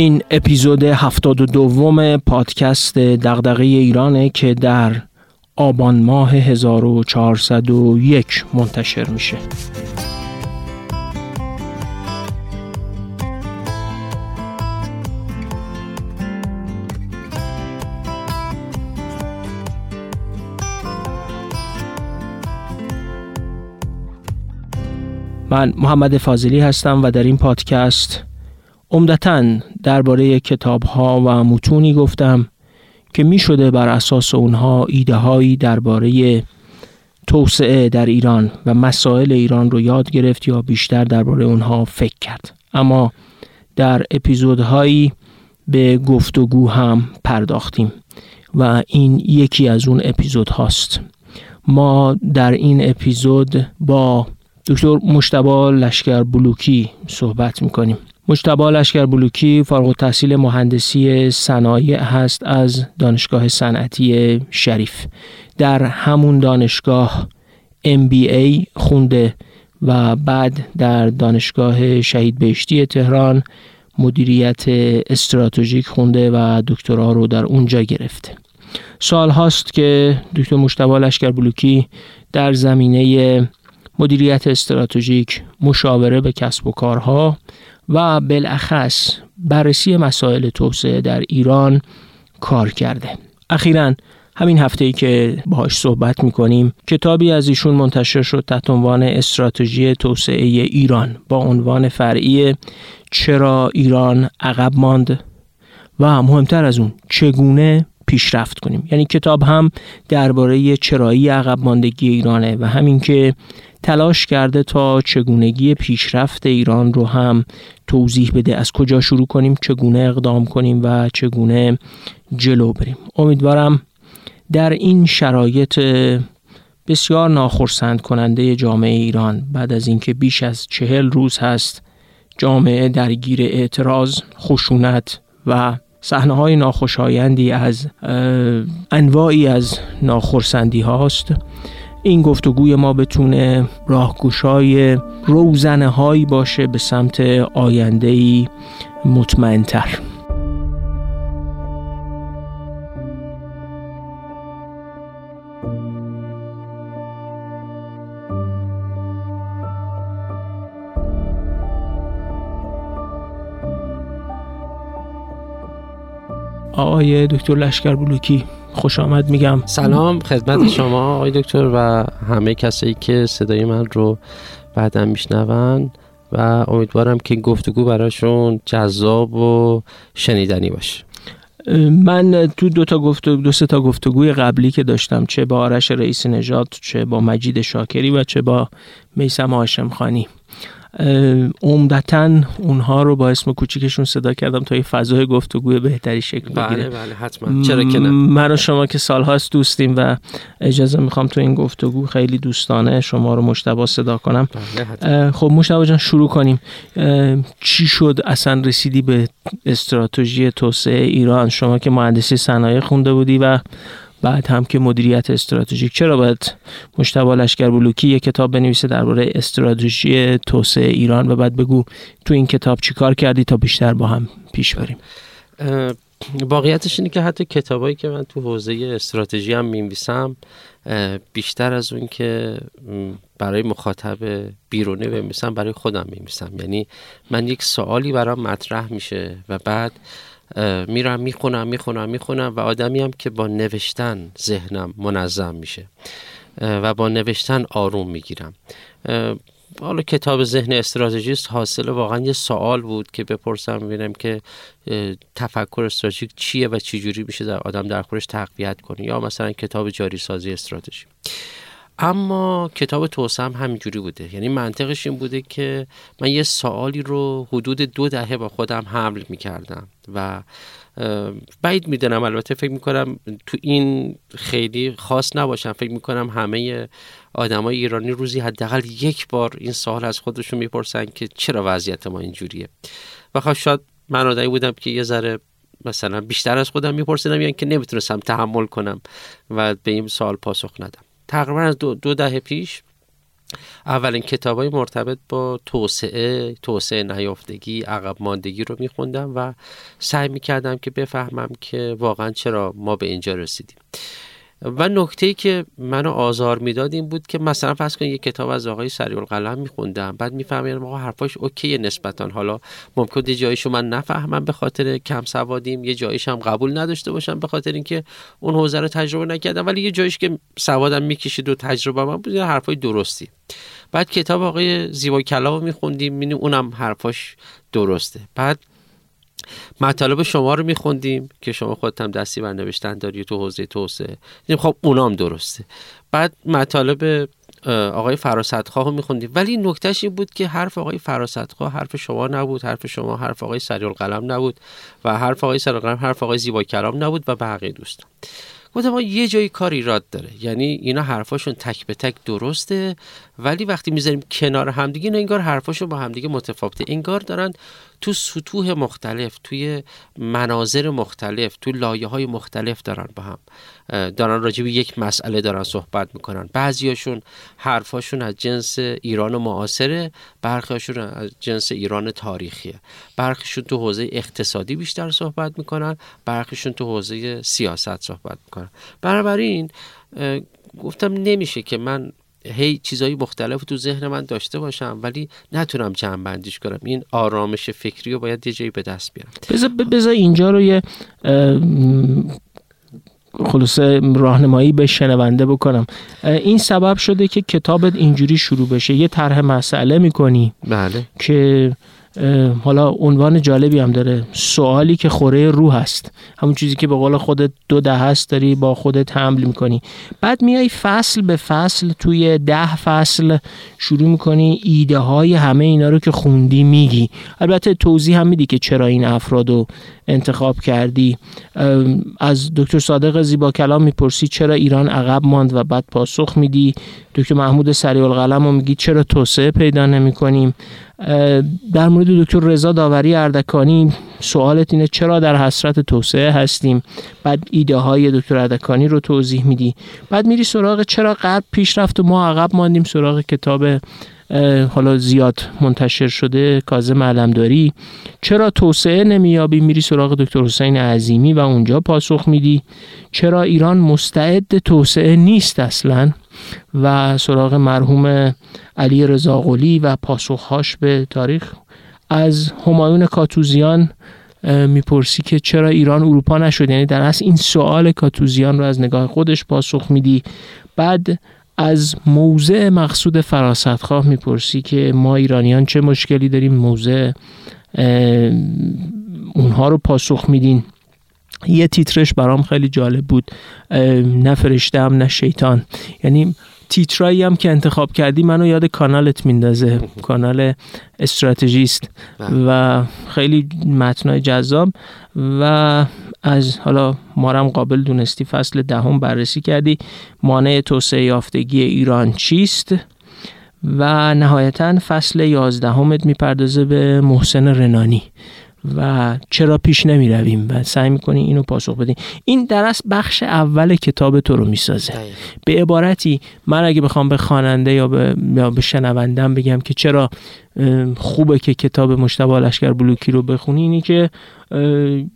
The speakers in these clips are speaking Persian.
این اپیزود هفتاد و دوم پادکست دغدغه ایرانه که در آبان ماه 1401 منتشر میشه. من محمد فاضلی هستم و در این پادکست عمدتا درباره کتاب ها و متونی گفتم که می شده بر اساس اونها ایده هایی درباره توسعه در ایران و مسائل ایران رو یاد گرفت یا بیشتر درباره اونها فکر کرد. اما در اپیزودهایی به گفتگو هم پرداختیم و این یکی از اون اپیزود هاست ما در این اپیزود با دکتر مشتبا لشکر بلوکی صحبت می‌کنیم. مشتبا لشکر بلوکی فارغ التحصیل مهندسی صنایع هست از دانشگاه صنعتی شریف. در همون دانشگاه MBA خونده و بعد در دانشگاه شهید بهشتی تهران مدیریت استراتژیک خونده و دکترا رو در اونجا گرفته. سال هاست که دکتر مشتبا لشکر بلوکی در زمینه مدیریت استراتژیک مشاوره به کسب و کارها و بالاخص بررسی مسائل توسعه در ایران کار کرده. اخیرا همین هفته ای که باهاش صحبت می‌کنیم کتابی از ایشون منتشر شد تحت عنوان استراتژی توسعه ایران با عنوان فرعی چرا ایران عقب ماند و مهمتر از اون چگونه پیشرفت کنیم. یعنی کتاب هم درباره چرایی عقب ماندگی ایرانه و همین که تلاش کرده تا چگونگی پیشرفت ایران رو هم توضیح بده. از کجا شروع کنیم چگونه اقدام کنیم و چگونه جلو بریم. امیدوارم در این شرایط بسیار ناخرسند کننده جامعه ایران. بعد از اینکه بیش از چهل روز هست جامعه درگیر اعتراض خشونت و صحنه های ناخوشایندی از انواعی از ناخرسندی هاست این گفتگوی ما بتونه راهگوشای روزنه هایی باشه به سمت آینده ای مطمئنتر. آقای دکتر لشکر بلوکی. خوش آمد میگم. سلام خدمت شما آقای دکتر و همه کسایی که صدای من رو بعدا میشنون و امیدوارم که گفتگو براشون جذاب و شنیدنی باشه. من تو دو تا گفتگو دو سه تا گفتگوی قبلی که داشتم چه با آرش رئیس نژاد چه با مجید شاکری و چه با میسم هاشم خانی. عمدتا اونها رو با اسم کوچیکشون صدا کردم تا یه فضای گفتگوی بهتری شکل بگیره. بله بله حتما. چرا که نه. من و شما که سالهاست دوستیم و اجازه می‌خوام تو این گفتگو خیلی دوستانه شما رو مشتبا صدا کنم. بله خب مشتبا جان شروع کنیم. چی شد؟ اصلا رسیدی به استراتژی توسعه ایران. شما که مهندسی صنایع خونده بودی و بعد هم که مدیریت استراتژیک. چرا باید مشتبه لشکر بلوکی یک کتاب بنویسه درباره استراتژی توسعه ایران و بعد بگو تو این کتاب چیکار کردی تا بیشتر با هم پیش بریم؟ واقعیتش اینه که حتی کتابایی که من تو حوزه استراتژی هم می‌نویسم بیشتر از اون که برای مخاطب بیرونی بنویسم برای خودم می‌نویسم. یعنی من یک سوالی برام مطرح میشه و بعد میرم می‌خونم می‌خونم می‌خونم و آدمی هم که با نوشتن ذهنم منظم میشه و با نوشتن آروم می‌گیرم. حالا کتاب ذهن استراتژیست حاصل واقعا یه سوال بود که بپرسم ببینم که تفکر استراتژیک چیه و چی جوری میشه در آدم در خودش تقویت کنه؟ یا مثلا کتاب جاری سازی استراتژی. اما کتاب توسعه هم همینجوری بوده. یعنی منطقش این بوده که من یه سوالی رو حدود دو دهه با خودم حمل می‌کردم و بعید می‌دونم البته فکر می‌کنم تو این خیلی خاص نباشم. فکر می‌کنم همه آدمای ایرانی روزی حداقل یک بار این سوال از خودشون می‌پرسن که چرا وضعیت ما اینجوریه. و خب شاید من آدمی بودم که یه ذره مثلا بیشتر از خودم میپرسیدم یعنی که نمی‌تونستم تحمل کنم و به این سوال پاسخ ندم. تقریبا از دو, دو دهه پیش اولین کتاب های مرتبط با توسعه توسعه نیافتگی عقب ماندگی رو میخوندم و سعی می‌کردم که بفهمم که واقعا چرا ما به اینجا رسیدیم. و نکته ای که منو آزار می‌داد این بود که مثلا فرض کن یه کتاب از آقای سریع القلم میخوندم بعد میفهمیدم آقا حرفاش اوکی نسبتا. حالا ممکن یه جاییشو من نفهمم به خاطر کم سوادیم یه جاییش هم قبول نداشته باشم به خاطر اینکه اون حوزه رو تجربه نکردم. ولی یه جاییش که سوادم می‌کشید و تجربه من بود حرفای درستی. بعد کتاب آقای زیبا کلام میخوندیم اونم حرفاش درسته. بعد مطالب شما رو میخوندیم که شما خودت هم دستی بر نوشتن داری تو حوزه توسعه. خب اونام درسته. بعد مطالب آقای فراستخواه رو میخوندیم. ولی نکتهش این بود که حرف آقای فراستخواه حرف شما نبود حرف شما حرف آقای سریع القلم نبود و حرف آقای سریع القلم حرف آقای زیبا کلام نبود و بقیه دوستان. گفتم یه جایی کار ایراد داره. یعنی اینا حرفاشون تک به تک درسته ولی وقتی می‌ذاریم کنار همدیگه اینا انگار حرفاشون با همدیگه متفاوته. انگار دارن تو سطوح مختلف توی مناظر مختلف تو لایه های مختلف دارن با هم دارن راجع به یک مسئله دارن صحبت می‌کنن. بعضیاشون حرفاشون از جنس ایران معاصره برخیاشون از جنس ایران تاریخیه. برخیشون تو حوزه اقتصادی بیشتر صحبت می‌کنن برخیشون تو حوزه سیاست صحبت می‌کنن. بنابراین گفتم نمیشه که من هی چیزایی مختلف تو ذهن من داشته باشم ولی نتونم جمع بندیش کنم. این آرامش فکری رو باید یه جایی به دست بیارم. بذار اینجا رو یه خلاصه راهنمایی به شنونده بکنم. این سبب شده که کتابت اینجوری شروع بشه. یه طرح مسئله می‌کنی بله. که حالا عنوان جالبی هم داره. سوالی که خوره روح هست همون چیزی که به قول خودت دو ده هست داری با خودت حمل می‌کنی. بعد میای فصل به فصل توی ده فصل شروع می‌کنی ایده های همه اینا رو که خوندی میگی. البته توضیح هم میدی که چرا این افراد رو انتخاب کردی. از دکتر صادق زیبا کلام می‌پرسی چرا ایران عقب ماند و بعد پاسخ میدی. دکتر محمود سریع القلم رو میگی چرا توسعه پیدا نمی کنیم در مورد دکتر رضا داوری اردکانی سوالت اینه چرا در حسرت توسعه هستیم؟ بعد ایده های دکتر اردکانی رو توضیح میدی. بعد میری سراغ چرا غرب پیش رفت و ما عقب ماندیم؟ سراغ کتاب حالا زیاد منتشر شده کازم علمداری. چرا توسعه نمیابی میری سراغ دکتر حسین عظیمی و اونجا پاسخ میدی. چرا ایران مستعد توسعه نیست اصلا؟ و سراغ مرحوم علی رضاقلی و پاسخهاش به تاریخ. از همایون کاتوزیان می‌پرسی که چرا ایران اروپا نشد؟ یعنی در اصل این سوال کاتوزیان رو از نگاه خودش پاسخ میدی. بعد از موضع مقصود فراستخواه می‌پرسی که ما ایرانیان چه مشکلی داریم؟ موضع اونها رو پاسخ میدین. یه تیترش برام خیلی جالب بود. نه فرشتم نه شیطان. یعنی تیترایی هم که انتخاب کردی منو یاد کانالت میندازه. کانال استراتژیست. بله. و خیلی متنای جذاب. و از حالا مارم قابل دونستی فصل دهم بررسی کردی. مانع توسعه یافتگی ایران چیست؟ و نهایتا فصل یازدهمت می‌پردازه به محسن رنانی. و چرا پیش نمی رویم و سعی می‌کنی اینو پاسخ بدین این در اصل بخش اول کتاب تو رو می‌سازه. به عبارتی من اگه بخوام به خواننده یا به, یا به شنوندم بگم که چرا خوبه که کتاب مشتبه لشکر بلوکی رو بخونی اینی که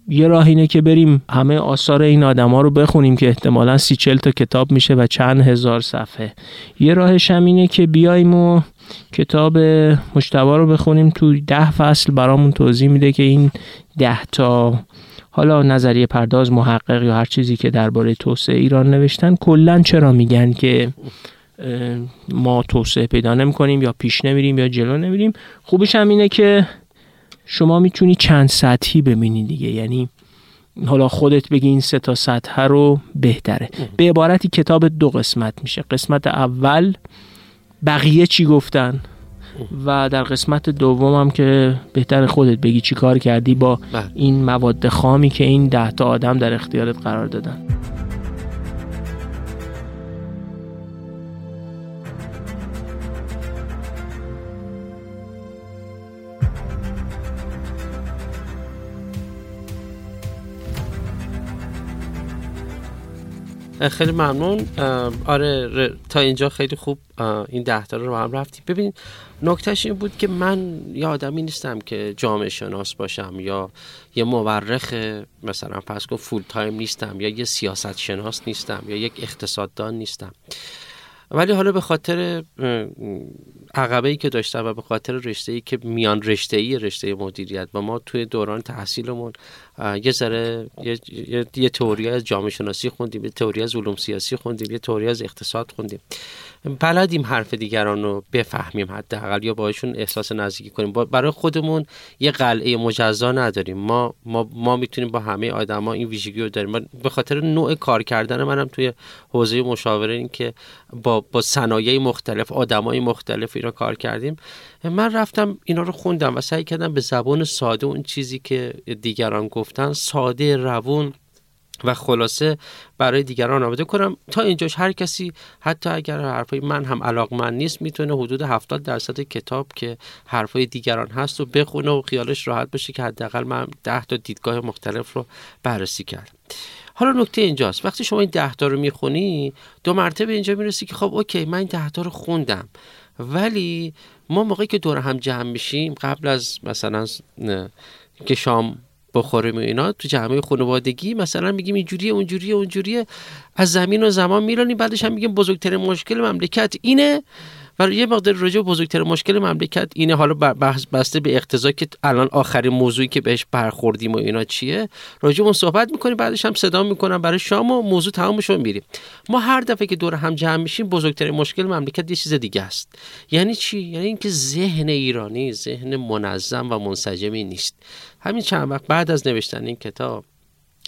یه راه اینه که بریم همه آثار این آدما رو بخونیم که احتمالا سی چل تا کتاب میشه و چند هزار صفحه. یه راهش هم اینه که بیایم و کتاب مشتبه رو بخونیم. تو ده فصل برامون توضیح میده که این ده تا حالا نظریه پرداز محقق یا هر چیزی که درباره توسعه ایران نوشتن کلا چرا میگن که ما توسعه پیدا نمی کنیم یا پیش نمیریم یا جلو نمیریم؟ خوبش هم اینه که شما می‌تونی چند سطحی ببینی دیگه. یعنی حالا خودت بگی این سه تا سطح رو بهتره. به عبارتی کتاب دو قسمت میشه. قسمت اول بقیه چی گفتن و در قسمت دوم هم که بهتر خودت بگی چی کار کردی با بله. این مواد خامی که این ده تا آدم در اختیارت قرار دادن خیلی ممنون. آره تا اینجا خیلی خوب این ده تا رو هم رفتیم. ببین نکتهش این بود که من یه آدمی نیستم که جامعه شناس باشم یا یه مورخ مثلا پس فول تایم نیستم یا یه سیاست شناس نیستم یا یک اقتصاددان نیستم. ولی حالا به خاطر عقبه ای که داشتم و به خاطر رشته ای که میان رشته ای رشته مدیریت و ما توی دوران تحصیلمون یه ذره یه, یه،, یه تئوری از جامعه شناسی خوندیم یه تئوری از علوم سیاسی خوندیم یه تئوری از اقتصاد خوندیم. بلدیم حرف دیگران رو بفهمیم حداقل یا باشون احساس نزدیکی کنیم. برای خودمون یه قلعه مجزا نداریم. ما ما ما می‌تونیم با همه آدما این ویژگی رو داریم. به خاطر نوع کار کردن منم توی حوزه مشاوره این که با با صنایع مختلف آدمای مختلف اینا کار کردیم. من رفتم اینا رو خوندم و سعی کردم به زبان ساده اون چیزی که دیگران گفتن ساده روون و خلاصه برای دیگران آماده کنم. تا اینجاش هر کسی حتی اگر حرفای من هم علاقمند نیست می‌تونه حدود 70 درصد کتاب که حرفای دیگران هست و بخونه و خیالش راحت بشه که حداقل من 10 تا دیدگاه مختلف رو بررسی کردم. حالا نکته اینجاست. وقتی شما این ده تا رو می‌خونی دو مرتبه اینجا می‌رسی که خب اوکی من این ده تا رو خوندم. ولی ما موقعی که دور هم جمع میشیم قبل از مثلا که شام بخوریم و اینا تو جمعه خانوادگی مثلا میگیم اینجوریه اونجوریه اونجوریه از زمین و زمان میرانیم بعدش هم میگیم بزرگترین مشکل مملکت اینه و یه مقدار راجع بزرگتر مشکل مملکت اینه. حالا بحث بسته به اقتضا که الان آخرین موضوعی که بهش برخوردیم و اینا چیه. راجع اون صحبت می‌کنیم بعدش هم صدا می‌کنم برای شام و موضوع تمامش میریم. ما هر دفعه که دور هم جمع میشیم بزرگترین مشکل مملکت یه چیز دیگه است. یعنی چی؟ یعنی اینکه ذهن ایرانی ذهن منظم و منسجمی نیست. همین چند وقت بعد از نوشتن این کتاب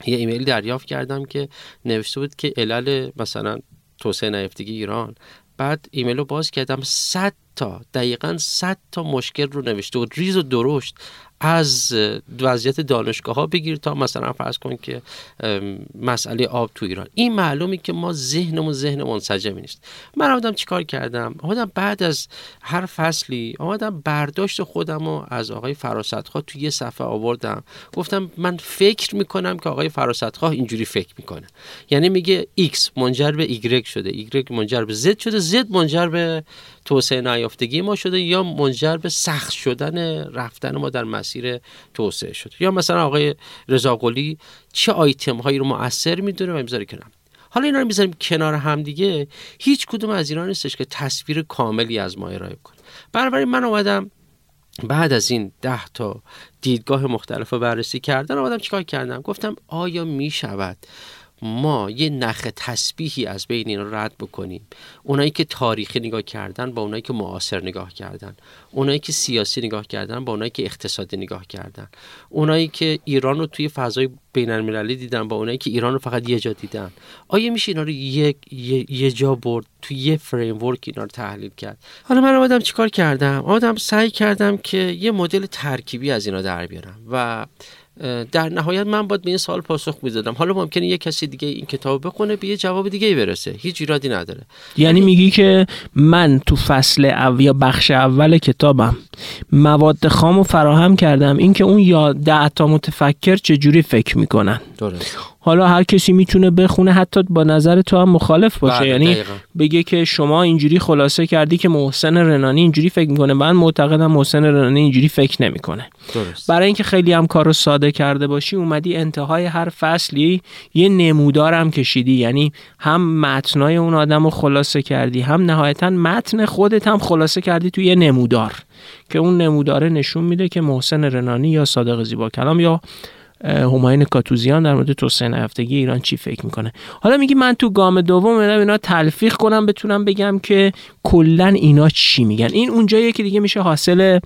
یه ایمیل دریافت کردم که نوشته بود که علل مثلا توسعه نیافتگی ایران بعد ایمیل رو باز کردم 100 تا دقیقا 100 تا مشکل رو نوشته بود. ریز و درشت. از وضعیت دانشگاه ها بگیر تا مثلا فرض کن که مسئله آب تو ایران. این معلومه که ما ذهنمون ذهن منسجمی نیست. من آمدم چیکار کردم؟ آمدم بعد از هر فصلی آمدم برداشت خودم رو از آقای فراستخواه توی یه صفحه آوردم. گفتم من فکر می‌کنم که آقای فراستخواه اینجوری فکر می‌کنه. یعنی میگه X منجر به Y شده. Y منجر به Z شده. Z منجر به توسعه نیافتگی ما شده یا منجر به سخت شدن رفتن ما در مسیر توسعه شده یا مثلا آقای رضا قلی چه آیتم هایی رو مؤثر می‌دونه و می‌ذاره کنم حالا اینا رو می‌ذاریم کنار هم دیگه هیچ کدوم از اینا نیستش که تصویر کاملی از ما ارائه کنه. بنابراین من اومدم بعد از این ده تا دیدگاه مختلف رو بررسی کردن آمدم چیکار کردم؟ گفتم آیا می شود ما یه نخ تسبیحی از بین اینا رد بکنیم. اونایی که تاریخی نگاه کردن با اونایی که معاصر نگاه کردن. اونایی که سیاسی نگاه کردن با اونایی که اقتصادی نگاه کردن. اونایی که ایران رو توی فضای بین المللی دیدن با اونایی که ایران رو فقط یه جا دیدن. آیا میشه اینا رو یک یه, جا برد؟ توی یه فریم ورک اینا رو تحلیل کرد. حالا من آمدم چیکار کردم؟ آمدم سعی کردم که یه مدل ترکیبی از اینا در بیارم و در نهایت من باید به این سال پاسخ می‌دادم. حالا ممکنه یه کسی دیگه این کتاب بخونه به یه جواب دیگه برسه. هیچ ایرادی نداره. یعنی میگی که من تو فصل اول یا بخش اول کتابم مواد خامو فراهم کردم. اینکه اون یا ده تا متفکر چجوری فکر می‌کنن؟ درست. حالا هر کسی می‌تونه بخونه حتی با نظر تو هم مخالف باشه. بله، یعنی بگه که شما اینجوری خلاصه کردی که محسن رنانی اینجوری فکر می‌کنه. من معتقدم محسن رنانی اینجوری فکر نمی‌کنه. درست. برای اینکه خیلی هم کارو ساده کرده باشی اومدی انتهای هر فصلی یه نمودارم کشیدی. یعنی هم متنای اون آدم رو خلاصه کردی هم نهایتا متن خودت هم خلاصه کردی توی یه نمودار. که اون نموداره نشون میده که محسن رنانی یا صادق زیبا کلام یا هماین کاتوزیان در مورد توسعه هفتگی ایران چی فکر می‌کنه. حالا میگی من تو گام دوم اومدم اینا تلفیق کنم بتونم بگم که کلا اینا چی میگن. این اونجاییه که دیگه میشه حاصل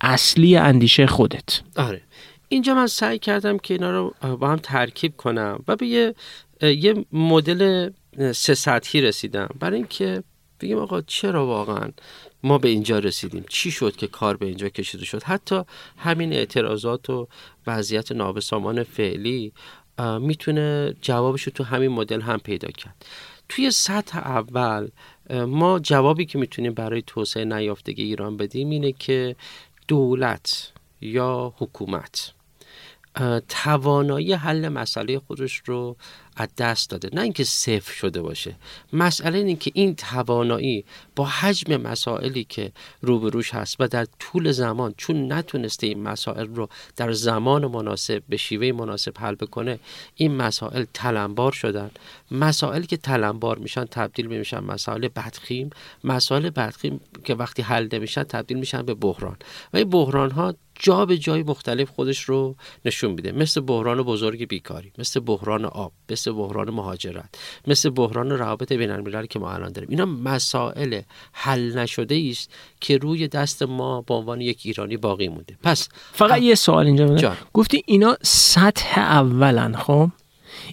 اصلی اندیشه خودت. آره. اینجا من سعی کردم که اینا رو با هم ترکیب کنم و به یه, یه مدل سه سطحی رسیدم. برای اینکه بگیم آقا چرا واقعا ما به اینجا رسیدیم. چی شد که کار به اینجا کشیده شد؟ حتی همین اعتراضات و وضعیت نابسامان فعلی می‌تونه جوابش رو تو همین مدل هم پیدا کرد. توی سطح اول ما جوابی که می‌تونیم برای توسعه نیافتگی ایران بدیم اینه که دولت یا حکومت توانایی حل مسئله خودش رو از دست داده. نه اینکه صفر شده باشه. مسئله اینه که این توانایی با حجم مسائلی که روبروش هست و در طول زمان چون نتونسته این مسائل رو در زمان مناسب به شیوه مناسب حل بکنه این مسائل تلمبار شدن. مسائلی که تلمبار میشن تبدیل میشن مسائل بدخیم. مسائل بدخیم که وقتی حل نمیشن تبدیل میشن به بحران. و این بحران ها جا به جای مختلف خودش رو نشون میده. مثل بحران بزرگ بیکاری مثل بحران آب مثل بحران مهاجرت مثل بحران روابط بین المللی که ما الان داریم. اینا مسائل حل نشده است که روی دست ما به عنوان یک ایرانی باقی مونده. پس فقط یه سوال اینجا گفتی اینا سطح اولن خب؟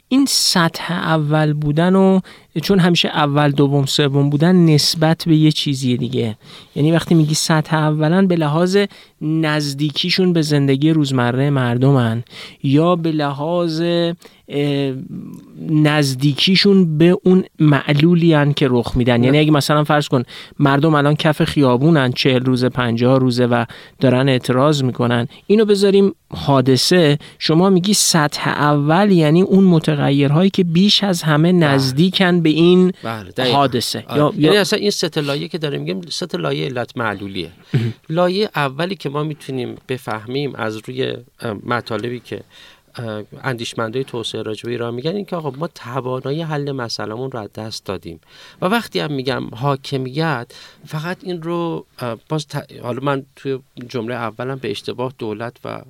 این سطح اول بودن و چون همیشه اول دوم سوم بودن نسبت به یه چیزی دیگه. یعنی وقتی میگی سطح اولا به لحاظ نزدیکیشون به زندگی روزمره مردمن یا به لحاظ نزدیکیشون به اون معلولی هن که رخ میدن. یعنی اگه مثلا فرض کن مردم الان کف خیابونن چهل روز پنجاه روزه و دارن اعتراض می‌کنن. اینو بذاریم حادثه. شما میگی سطح اول یعنی اون متغیرهایی که بیش از همه بله. نزدیکن به این بله حادثه. آره. یا یعنی اصلا این ست لایه که داریم میگیم ست لایه علت معلولیه. لایه اولی که ما می‌تونیم بفهمیم از روی مطالبی که اندیشمندای توسعه راجع به ایران میگن اینکه آقا ما توانایی حل مسئلهمون رو از دست دادیم. و وقتی هم میگم حاکمیت فقط این رو باز حالا من توی جمله اولم به اشتباه دولت و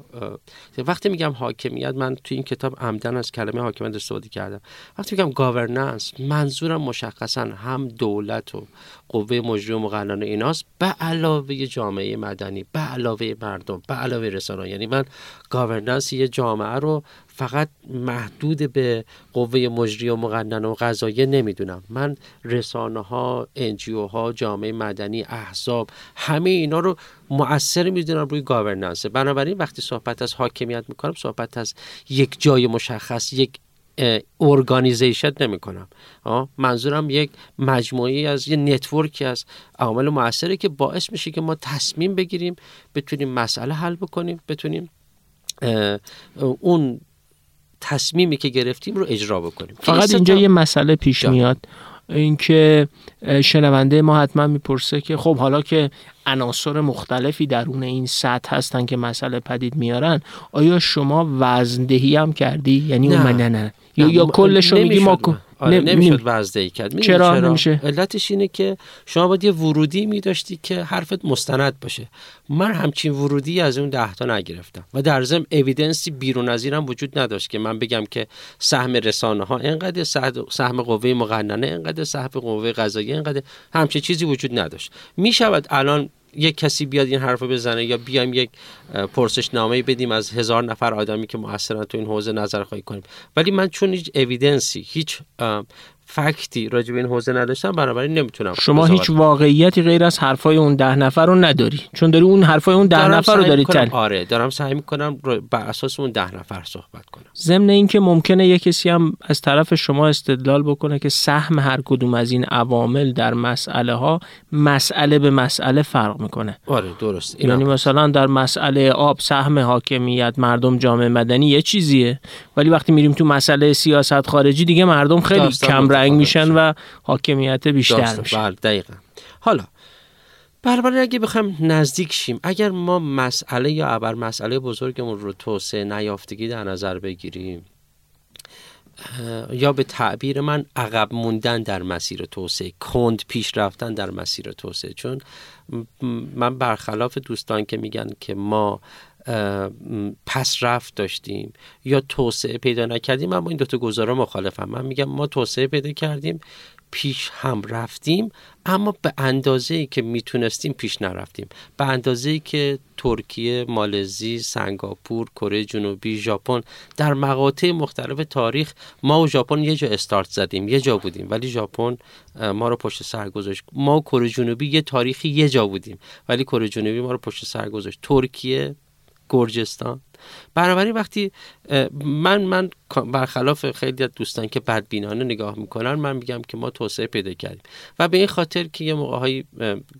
وقتی میگم حاکمیت من توی این کتاب عمدن از کلمه حاکمیت استفاده کردم. وقتی میگم گاورننس منظورم مشخصا هم دولت و قوه مجری و مقننه ایناست به علاوه جامعه مدنی به علاوه مردم به علاوه رسانه یعنی من governance یه جامعه رو فقط محدود به قوه مجری و مقننه و قضاییه نمی‌دونم. من رسانه ها NGO ها جامعه مدنی احزاب همه اینا رو مؤثر می‌دونم روی governance بنابراین وقتی صحبت از حاکمیت می‌کنم صحبت از یک جای مشخص یک organization نمی کنم منظورم یک مجموعه‌ای از یه network ی از عوامل موثره که باعث میشه که ما تصمیم بگیریم بتونیم مسئله حل بکنیم بتونیم اون تصمیمی که گرفتیم رو اجرا بکنیم. فقط اینجا یه مسئله پیش میاد. اینکه شنونده ما حتما می‌پرسه که خب حالا که عناصر مختلفی درون این سطح هستن که مسئله پدید میارن آیا شما وزندهی هم کردی؟ یعنی نه نه نه. یا, یا کلش رو میگی ما آره نمی‌شد وزدهی کرد. چرا, چرا؟ نمیشه علتش اینه که شما باید یه ورودی میداشتی که حرفت مستند باشه. من همچین ورودی از اون ده تا نگرفتم و در ضمن اویدنسی بیرون از اینم وجود نداشت که من بگم که سهم رسانه ها اینقدر سهم قوه مقننه اینقدر سهم قوه قضاییه اینقدر همچین چیزی وجود نداشت. می‌شود الان یک کسی بیاد این حرفو بزنه یا بیایم یک پرسش نامه بدیم از هزار نفر آدمی که موثرن تو این حوزه نظر خواهی کنیم. ولی من چون هیچ اویدنسی هیچ فکتی راجع به این حوزه نداشتم بنابراین نمی‌تونم شما هیچ واقعیتی غیر از حرفای اون ده نفر رو نداری. چون داری اون حرفای اون ده نفر رو داری تل. آره دارم سعی می‌کنم بر اساس اون ده نفر صحبت کنم. ضمن اینکه ممکنه یه کسی هم از طرف شما استدلال بکنه که سهم هر کدوم از این عوامل در مسئله ها مسئله به مسئله فرق می‌کنه. آره درست. یعنی مثلا در مسئله آب سهم حاکمیت مردم جامعه مدنی یه چیزیه. ولی وقتی میریم تو مسئله سیاست خارجی دیگه مردم خیلی کم رنگ میشن و حاکمیت بیشتر میشه. بله دقیقا. حالا برابر اگه بخوایم نزدیک شیم اگر ما مسئله یا ابر مسئله بزرگمون رو توسعه نیافتگی در نظر بگیریم یا به تعبیر من عقب موندن در مسیر توسعه کند پیش رفتن در مسیر توسعه چون من برخلاف دوستان که میگن که ما پس رفت داشتیم یا توسعه پیدا نکردیم اما این دوتا گزاره مخالفم من میگم ما توسعه پیدا کردیم پیش هم رفتیم اما به اندازه ای که می‌تونستیم پیش نرفتیم. به اندازه ای که ترکیه، مالزی، سنگاپور، کره جنوبی، ژاپن در مقاطع مختلف تاریخ ما و ژاپن یه جا استارت زدیم یه جا بودیم. ولی ژاپن ما رو پشت سر گذاشت. ما و کره جنوبی یه تاریخی یه جا بودیم ولی کره جنوبی ما رو پشت سر گذاشت. ترکیه گرجستان. بنابراین وقتی من من برخلاف خیلی از دوستان که بدبینانه نگاه می‌کنن من میگم که ما توسعه پیدا کردیم. و به این خاطر که یه موقع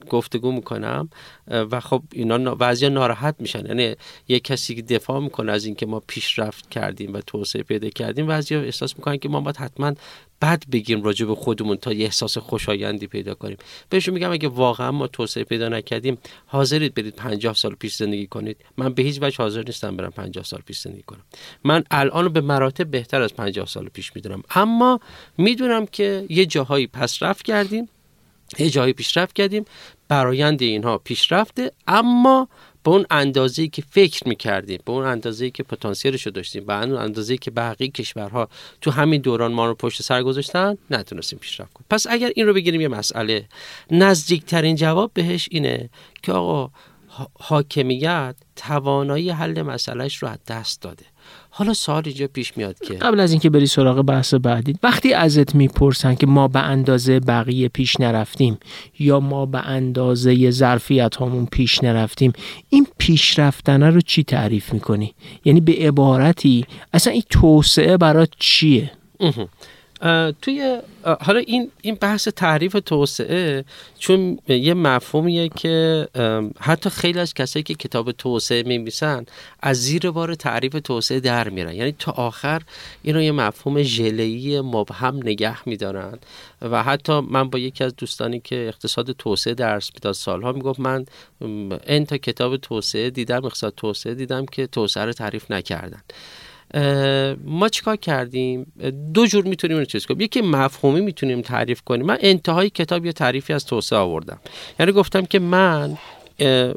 گفتگو می‌کنم و خب اینا وضعی ناراحت میشن. یعنی یه کسی که دفاع می‌کنه از اینکه ما پیشرفت کردیم و توسعه پیدا کردیم وضعی احساس می‌کنن که ما باید حتما بد بگیم راجع به خودمون تا یه احساس خوشایندی پیدا کنیم. بهشون میگم اگه واقعا ما توسعه پیدا نکردیم حاضرید برید 50 سال پیش زندگی کنید. من به هیچ وجه حاضر نیستم برم. 50 سال پیش زندگی کنم. من الان به مراتب بهتر از 50 سال پیش می‌دونم. اما می‌دونم که یه جاهایی پس رفت کردیم یه جایی پیشرفت کردیم برایند اینها پیشرفته اما به اون اندازه‌ای که فکر می‌کردیم به اون اندازه‌ای که پتانسیلش رو داشتیم به اون اندازه‌ای که بقیه کشورها تو همین دوران ما رو پشت سر گذاشتن نتونستیم پیشرفت کنیم. پس اگر این رو بگیریم یه مسئله نزدیکترین جواب بهش اینه که آقا حاکمیت توانایی حل مسئلهش رو از دست داده. حالا سوال اینجا پیش میاد که قبل از اینکه بری سراغ بحث بعدی وقتی ازت می‌پرسن که ما به اندازه بقیه پیش نرفتیم یا ما به اندازه ظرفیت هامون پیش نرفتیم این پیش رفتنه رو چی تعریف می‌کنی؟ یعنی به عبارتی اصلا این توسعه برای چیه؟ توی حالا این این بحث تعریف توسعه چون یه مفهومیه که حتی خیلی از کسایی که کتاب توسعه میمیسن از زیر بار تعریف توسعه در میرن. یعنی تا آخر اینو یه مفهوم ژله‌ای مبهم نگه میدارن. و حتی من با یکی از دوستانی که اقتصاد توسعه درس می‌داد سالها می‌گفت من این تا کتاب توسعه دیدم اقتصاد توسعه دیدم که توسعه رو تعریف نکردن. ما چیکار کردیم؟ دو جور می‌تونیم اینو چیز کنیم. یکی مفهومی می‌تونیم تعریف کنیم. من انتهای کتاب یه تعریفی از توسعه آوردم. یعنی گفتم که من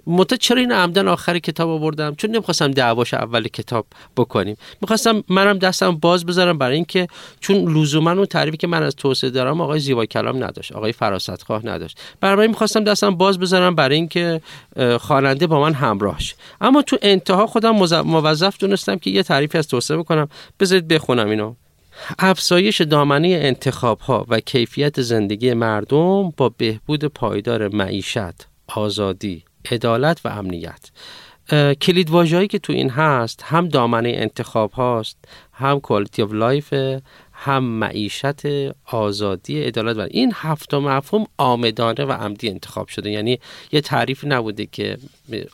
مت چرا این عمدن آخر کتاب آوردم؟ چون نمی‌خواستم دعواش اول کتاب بکنیم. می‌خواستم منم دستم باز بذارم برای اینکه چون لزوما اون تعریفی که من از توسعه دارم آقای زیبا کلام نداشت آقای فراست خواه نداشت. برای می‌خواستم دستم باز بذارم برای اینکه خواننده با من همراهش اما تو انتها خودم موظف دونستم که یه تعریفی از توسعه بکنم. بذارید بخونم اینو. افزایش دامنه انتخاب ها و کیفیت زندگی مردم با بهبود پایدار معیشت آزادی. عدالت و امنیت. کلید واژه‌ای که تو این هست هم دامنه انتخاب هاست هم quality of life هم معیشت آزادی عدالت. و این هفت مفهوم عامدانه و عمدی انتخاب شده. یعنی یه تعریف نبوده که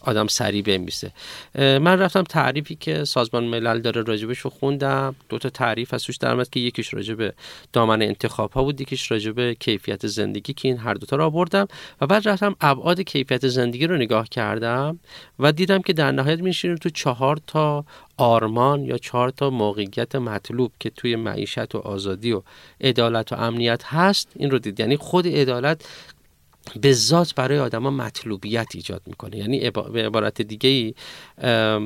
آدم سریع بمیسه من رفتم تعریفی که سازمان ملل داره راجبش رو خوندم. دو تا تعریف از توش درآمد که یکیش راجب دامن انتخاب ها بود یکیش راجب کیفیت زندگی که این هر دوتا رو آوردم. و بعد رفتم ابعاد کیفیت زندگی رو نگاه کردم و دیدم که در نهایت میشینه تو چهار تا آرمان یا چهار تا موقعیت مطلوب که توی معیشت و آزادی و عدالت و امنیت هست. این رو دید. یعنی خود عدالت به ذات برای آدما مطلوبیت ایجاد می‌کنه یعنی به عبارت دیگه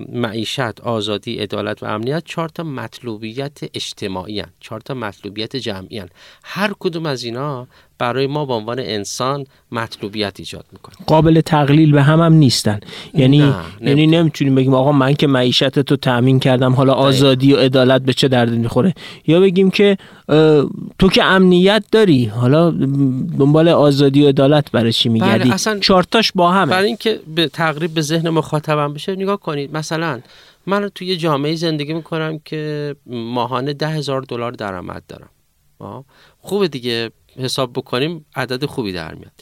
معیشت آزادی عدالت و امنیت چهار تا مطلوبیت اجتماعی هن. چهار تا مطلوبیت جمعی هن. هر کدوم از اینا برای ما به عنوان انسان مطلوبیت ایجاد می‌کنه. قابل تقلیل به هم هم نیستن. یعنی نه، یعنی نمی‌تونیم بگیم آقا من که معیشت تو تامین کردم حالا آزادی و عدالت به چه درد می‌خوره؟ یا بگیم که تو که امنیت داری حالا دنبال آزادی و عدالت برای چی میگردی؟ بله اصلا چارتاش با همه. برای اینکه به تقریب به ذهن مخاطبم بشه نگاه کنید مثلا من توی یه جامعه زندگی می‌کنم که ماهانه ده هزار دلار درآمد دارم. خوبه دیگه. حساب بکنیم عدد خوبی در میاد.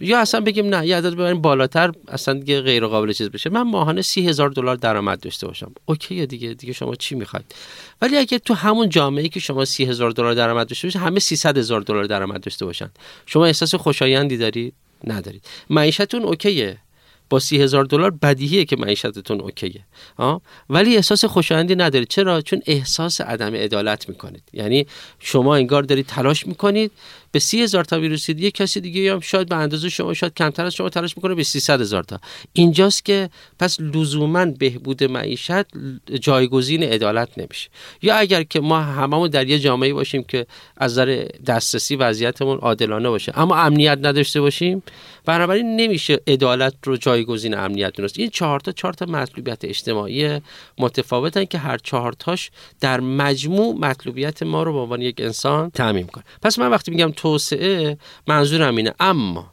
یا اصلا بگیم نه یه عدد ببریم بالاتر اصلا دیگه غیر قابل چیز بشه. من ماهانه سی هزار دلار درآمد داشته باشم. اوکی دیگه دیگه شما چی می‌خواید؟ ولی اگه تو همون جامعه که شما سی هزار دلار درآمد داشته باشید همه 300 هزار دلار درآمد داشته باشن. شما احساس خوشایندی دارید؟ ندارید. معیشتون اوکیه. با سی هزار دلار بدیهیه که معیشتتون اوکیه. آه؟ ولی احساس خوشایندی ندارید. چرا؟ چون احساس عدم عدالت می‌کنید. یعنی شما انگار دارید تلاش می‌کنید به سی هزار تا برسید یه کسی دیگه هم شاید به اندازه شما شاید کمتر از شما تلاش می‌کنه به 300 هزار تا. اینجاست که پس لزوما بهبود معیشت جایگزین عدالت نمیشه. یا اگر که ما هممون در یه جامعه باشیم که از نظر دسترسی وضعیتمون عادلانه باشه اما امنیت نداشته باشیم بنابراین نمیشه عدالت رو جایگزین امنیت دونست. این چهار تا چهار تا مطلوبیت اجتماعی متفاوتن که هر چهار تاش در مجموع مطلوبیت ما رو به عنوان یک انسان تعمین کنه پس من وقتی میگم توسعه منظورم اینه. اما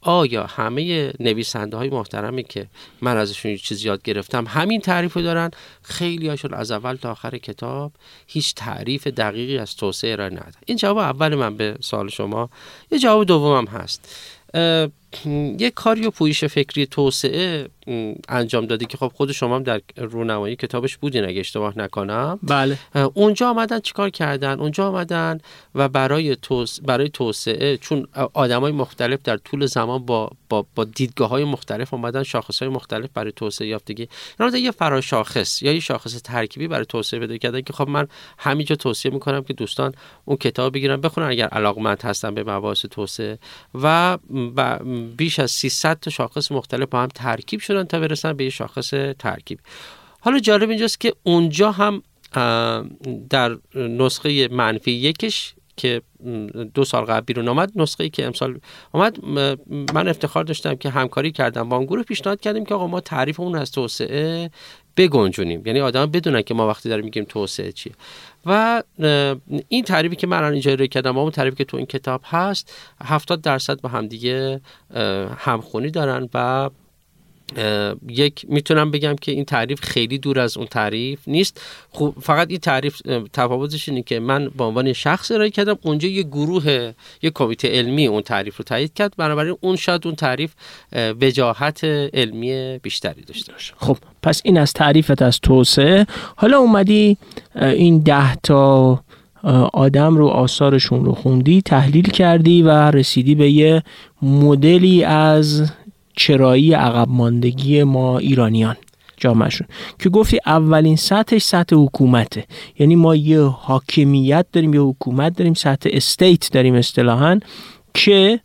آیا همه نویسنده های محترمی که من ازشون چیز یاد گرفتم همین تعریف رو دارن؟ خیلی هاشون از اول تا آخر کتاب هیچ تعریف دقیقی از توسعه را ندارن این جواب اول من به سال شما. یه جواب دومم هست. یه کاری و پویش فکری توسعه انجام دادی که خب خود شما هم در رونمایی کتابش بودین اگه اشتباه نکنم. بله. اونجا آمدن چیکار کردن؟ اونجا آمدن و برای توس... برای توسعه چون آدمای مختلف در طول زمان با با, با دیدگاه های مختلف آمدن شاخص های مختلف برای توسعه یافتگی. یعنی یه فراشاخص یا یه شاخص ترکیبی برای توسعه پیدا کردن که خب من همینجا توصیه می‌کنم که دوستان اون کتاب بگیرن بخونن اگر علاقمند هستن به مباحث توسعه و بیش از 300 تا شاخص مختلف با هم ترکیب شدن تا برسن به یه شاخص ترکیب. حالا جالب اینجاست که اونجا هم در نسخه منفی یکش که دو سال قبل بیرون آمد نسخه ای که امسال آمد من افتخار داشتم که همکاری کردم با اون گروه پیشنهاد کردیم که آقا ما تعریف اون از توسعه بگنجونیم. یعنی آدم بدونن که ما وقتی داریم میگیم توسعه چیه. و این تعریفی که من الان اینجا ارائه کردم اون تعریفی که تو این کتاب هست 70 درصد با همدیگه همخونی دارن و یک می‌تونم بگم که این تعریف خیلی دور از اون تعریف نیست. خب فقط این تعریف تفاوتش اینه که من به عنوان شخص ارائه کردم اونجا یه گروه یه کمیته علمی اون تعریف رو تایید کرد. بنابراین اون شاید اون تعریف وجاهت علمی بیشتری داشته باشه. خب پس این از تعریفت از توسعه. حالا اومدی این ده تا آدم رو آثارشون رو خوندی تحلیل کردی و رسیدی به یه مدلی از چرایی عقب ماندگی ما ایرانیان جامعشون که گفتی اولین سطحش سطح حکومته. یعنی ما یه حاکمیت داریم یه حکومت داریم سطح استیت داریم اصطلاحا که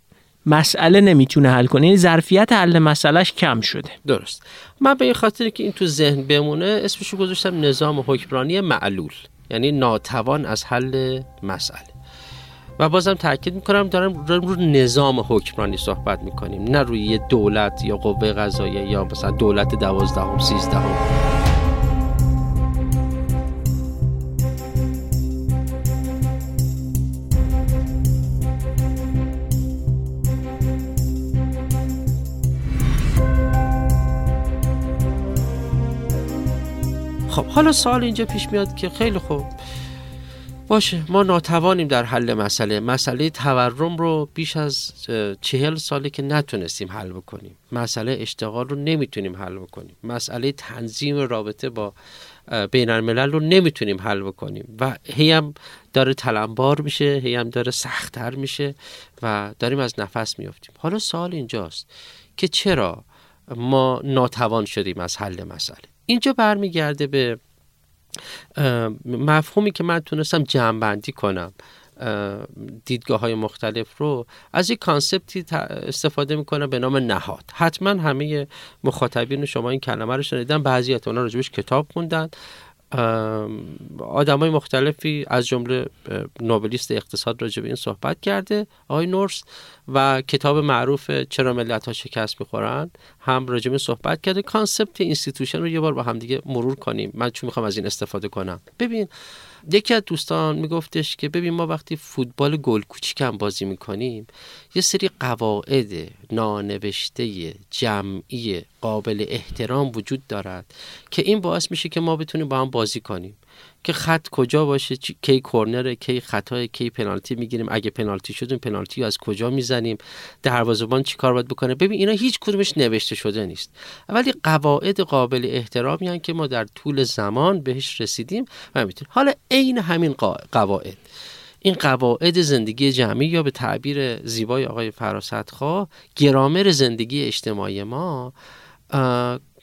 مسئله نمی‌تونه حل کنه. یعنی ظرفیت حل مسئلهش کم شده. درست. من به این خاطر که این تو ذهن بمونه اسمشو گذاشتم نظام حکمرانی معلول. یعنی ناتوان از حل مسئله. و بازم تاکید می‌کنم دارم رو نظام حکمرانی صحبت می‌کنیم نه روی دولت یا قوه قضاییه یا مثلا دولت دوازدهم سیزدهم. خب حالا سوال اینجا پیش میاد که خیلی خوب باشه ما ناتوانیم در حل مسئله. مسئله تورم رو بیش از چهل ساله که نتونستیم حل بکنیم. مسئله اشتغال رو نمی‌تونیم حل بکنیم. مسئله تنظیم رابطه با بین الملل رو نمی‌تونیم حل بکنیم. و هی هم داره تلمبار میشه هی هم داره سختتر میشه و داریم از نفس میافتیم. حالا سوال اینجاست که چرا ما ناتوان شدیم از حل مسئله؟ اینجا برمیگرده به مفهومی که من تونستم جمعبندی کنم دیدگاه های مختلف رو از یک کانسپتی استفاده می‌کنم به نام نهاد. حتما همه مخاطبین شما این کلمه رو شنیدن بعضی از اونا راجبش کتاب خوندن. آدمای مختلفی از جمله نوبلیست اقتصاد راجع به این صحبت کرده آقای نورس و کتاب معروف چرا ملت ها شکست می‌خورن هم راجع به صحبت کرده. concept institution رو یه بار با هم دیگه مرور کنیم. من چون می‌خوام از این استفاده کنم؟ ببین یکی از دوستان میگفتش که ببین ما وقتی فوتبال گل کوچیکم بازی می‌کنیم یه سری قواعد نانوشته جمعی قابل احترام وجود دارد که این باعث میشه که ما بتونیم با هم بازی کنیم. که خط کجا باشه کی کرنر کی خطای کی پنالتی می‌گیریم. اگه پنالتی شدیم پنالتی از کجا می‌زنیم؟ دروازه‌بان چی کار باید بکنه؟ ببین اینا هیچ کدومش نوشته شده نیست. ولی قواعد قابل احترامی هن که ما در طول زمان بهش رسیدیم و می‌تونیم. حالا عین همین قواعد. این قواعد زندگی جمعی یا به تعبیر زیبای آقای فراستخواه گرامر زندگی اجتماعی ما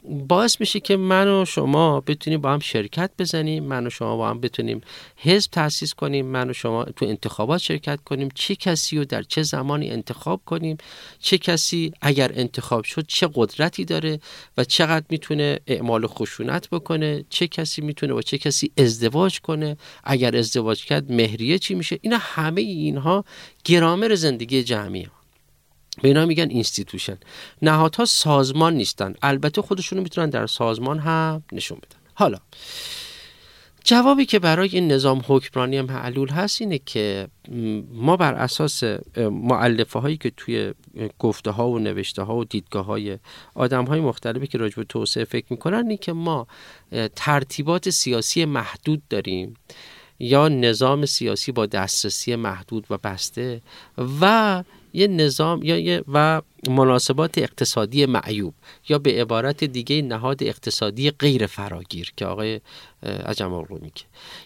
باعث میشه که من و شما بتونیم با هم شرکت بزنیم من و شما با هم بتونیم حزب تاسیس کنیم من و شما تو انتخابات شرکت کنیم. چه کسی رو در چه زمانی انتخاب کنیم؟ چه کسی اگر انتخاب شد چه قدرتی داره و چقدر می‌تونه اعمال خشونت بکنه؟ چه کسی می‌تونه با چه کسی ازدواج کنه؟ اگر ازدواج کرد مهریه چی میشه؟ اینا همه اینها گرامر زندگی جمعی به اینا میگن اینستیتوشن نهادها سازمان نیستن. البته خودشونو می‌تونن در سازمان هم نشون بدن. حالا جوابی که برای این نظام حکمرانی معلول هست اینه که ما بر اساس معلفه هایی که توی گفته ها و نوشته ها و دیدگاه های آدم های مختلفی که راجب توسعه فکر می‌کنن اینه که ما ترتیبات سیاسی محدود داریم یا نظام سیاسی با دسترسی محدود و بسته و یه نظام یا یه و مناسبات اقتصادی معیوب یا به عبارت دیگه نهاد اقتصادی غیر فراگیر که آقای عجم رو میگه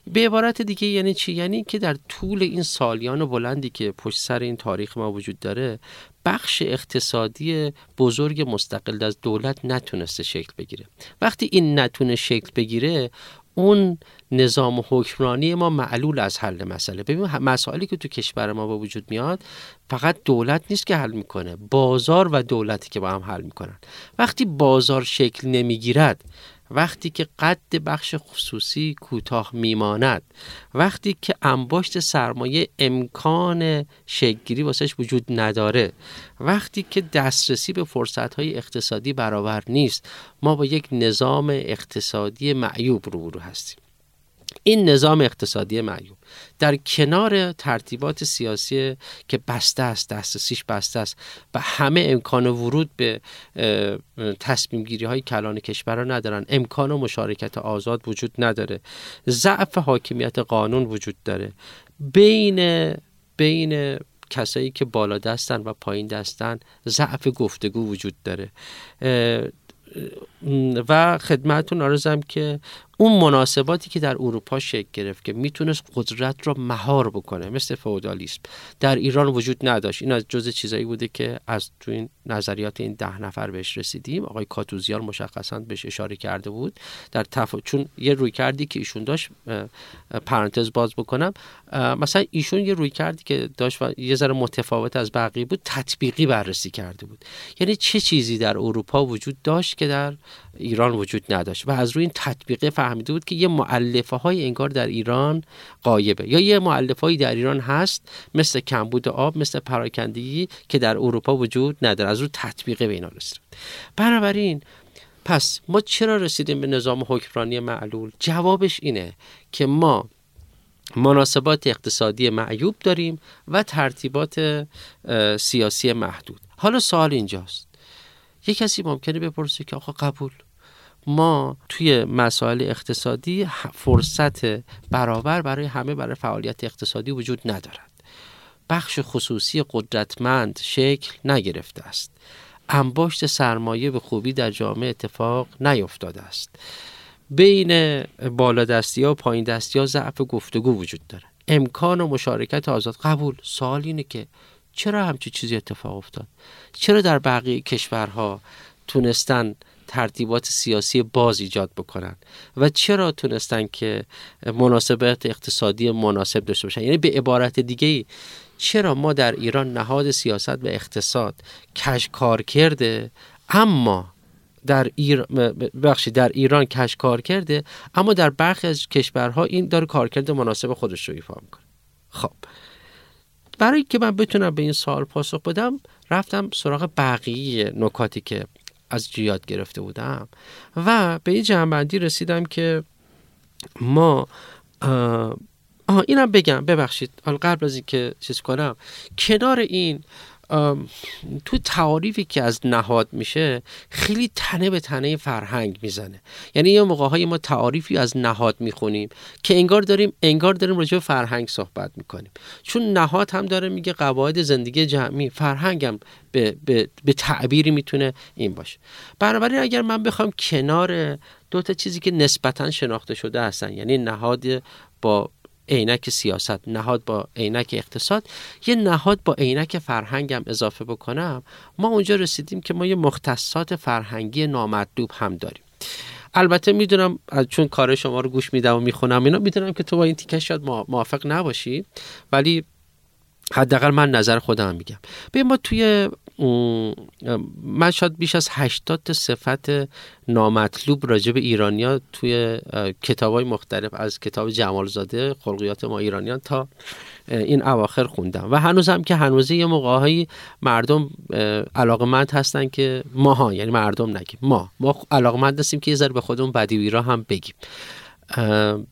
به عبارت دیگه یعنی چی؟ یعنی که در طول این سالیان بلندی که پشت سر این تاریخ ما وجود داره بخش اقتصادی بزرگ مستقل از دولت نتونسته شکل بگیره. وقتی این نتونه شکل بگیره اون نظام حکمرانی ما معلول از حل مسئله. ببین مسائلی که تو کشور ما با وجود میاد فقط دولت نیست که حل می‌کنه. بازار و دولتی که با هم حل می‌کنن. وقتی بازار شکل نمی‌گیرد وقتی که قد بخش خصوصی کوتاه میماند وقتی که انباشت سرمایه امکان شکلگیری واسش وجود نداره وقتی که دسترسی به فرصتهای اقتصادی برابر نیست ما با یک نظام اقتصادی معیوب روبرو هستیم. این نظام اقتصادی معیوب. در کنار ترتیبات سیاسی که بسته است دسترسیش بسته است و همه امکان ورود به تصمیم گیری های کلان کشور را ندارن. امکان و مشارکت آزاد وجود نداره. ضعف حاکمیت قانون وجود داره. بین بین کسایی که بالا دستن و پایین دستن ضعف گفتگو وجود داره. و خدمتون آرزم که اون مناسباتی که در اروپا شکل گرفت که می‌تونست قدرت را مهار بکنه مثل فودالیسم. در ایران وجود نداشت. این از جز چیزایی بوده که از تو این نظریات این ده نفر بهش رسیدیم. آقای کاتوزیان مشخصا بهش اشاره کرده بود. در تف... چون یه روی کردی که ایشون داشت پرانتز باز بکنم. مثلا ایشون یه روی کردی که داشت و یه ذره متفاوت از بقیه بود تطبیقی بررسی کرده بود. یعنی چه چیزی در اروپا وجود داشت که در ایران وجود نداشت و از روی این تطبیقه فهمیده بود که یه معلفه های انگار در ایران قایبه یا یه معلفه در ایران هست مثل کمبود آب مثل پراکندگی که در اروپا وجود نداره. از روی تطبیقه به اینا رسید. بنابراین پس ما چرا رسیدیم به نظام حکمرانی معلول؟ جوابش اینه که ما مناسبات اقتصادی معیوب داریم و ترتیبات سیاسی محدود. حالا سوال اینجاست. یه کسی ممکنه بپرسه که آقا قبول. ما توی مسائل اقتصادی فرصت برابر برای همه برای فعالیت اقتصادی وجود ندارد. بخش خصوصی قدرتمند شکل نگرفته است. انباشت سرمایه به خوبی در جامعه اتفاق نیفتاده است. بین بالادستی ها و پایین دستی ها ضعف گفتگو وجود داره امکان و مشارکت آزاد. قبول. سوال اینه که چرا همچی چیزی اتفاق افتاد؟ چرا در بقیه کشورها تونستن ترتیبات سیاسی باز ایجاد بکنن؟ و چرا تونستن که مناسبت اقتصادی مناسب داشته باشن؟ یعنی به عبارت دیگه چرا ما در ایران نهاد سیاست و اقتصاد کش کار کرده اما در ایران بخشی در ایران کش کار کرده اما در برخی از کشورها این داره کارکرد مناسب خودش رو ایفا می‌کنه؟ خب برای که من بتونم به این سوال پاسخ بدم رفتم سراغ بقیه نکاتی که از جیاد گرفته بودم و به این جنبندی رسیدم که ما آه اینم بگم ببخشید حالا قبل از اینکه چیز کنم کنار این تو تعاریفی که از نهاد میشه خیلی تنه به تنه فرهنگ می‌زنه. یعنی یه موقع های ما تعاریفی از نهاد می‌خونیم که انگار داریم انگار داریم راجع به فرهنگ صحبت می‌کنیم. چون نهاد هم داره میگه قواعد زندگی جمعی فرهنگ هم به, به, به تعبیری می‌تونه این باشه. بنابراین اگر من بخوام کنار دو تا چیزی که نسبتا شناخته شده هستن یعنی نهاد با عینک سیاست نهاد با عینک اقتصاد. یه نهاد با عینک فرهنگ هم اضافه بکنم. ما اونجا رسیدیم که ما یه مختصات فرهنگی نامطلوب هم داریم. البته می‌دونم چون کار شما رو گوش میدم و می‌خونم اینا می‌دونم که تو با این تیکه شاید موافق نباشی. ولی حداقل من نظر خودم میگم. به ما توی من شاید بیش از 80 تا صفت نامطلوب راجع به ایرانیا توی کتاب های مختلف از کتاب جمالزاده خلقیات ما ایرانیان تا این اواخر خوندم. و هنوزم که هنوزه یه موقعهایی مردم علاقمند هستن که ماها یعنی مردم نگیم ما ما علاقمند هستیم که یه ذره به خودمون بدی را هم بگیم.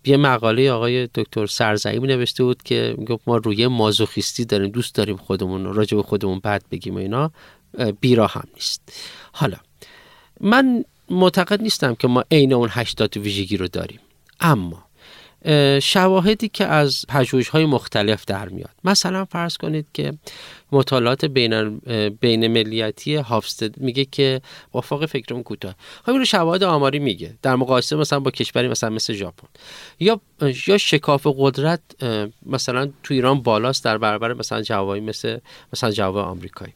یه مقاله آقای دکتر سرزعیمی نوشته بود که می‌گفت ما روی مازوخیستی داریم دوست داریم خودمون راجع به خودمون بد بگیم و اینا بیرا هم نیست. حالا من معتقد نیستم که ما عین اون 80 ویژگی رو داریم. اما شواهدی که از پژوهش های مختلف در میاد. مثلا فرض کنید که مطالعات بین, بین ملیتی هافستد میگه که وفاق فکرم کوتاه. همین رو شواهد آماری میگه. در مقایسه مثلا با کشوری مثلا مثل ژاپن. یا یا شکاف قدرت مثلا تو ایران بالاست در برابر مثلا جوابی مثل مثلا جواب آمریکایی.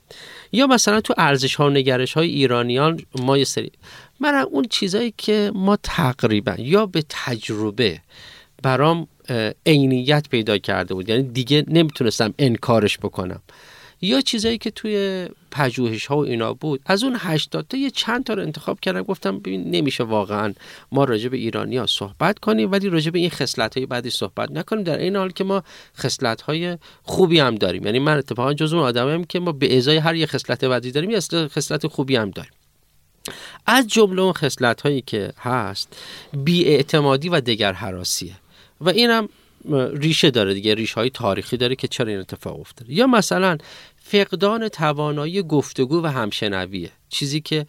یا مثلا تو ارزش ها و نگرش های ایرانیان ما یه سری من اون چیزایی که ما تقریبا یا به تجربه برام عینیت پیدا کرده بود. یعنی دیگه نمی‌تونستم انکارش بکنم. یا چیزایی که توی پژوهش ها و اینا بود. از اون 80 تا یه چند تا رو انتخاب کردم. گفتم ببین نمیشه واقعا ما راجع به ایرانی ها صحبت کنیم ولی راجع به این خصلت های بعدی صحبت نکنیم. در این حال که ما خصلت های خوبی هم داریم. یعنی من اتفاقا جزو اون آدمیم که ما به ازای هر یه خصلت بعدی داریم یه خصلت خوبی هم داریم. از جمله اون خصلت هایی که هست بیاعتمادی و دگر حراسیه و اینم ریشه داره دیگه ریشه های تاریخی داره که چرا این اتفاق افتاده. یا مثلا فقدان توانایی گفتگو و همشنویه چیزی که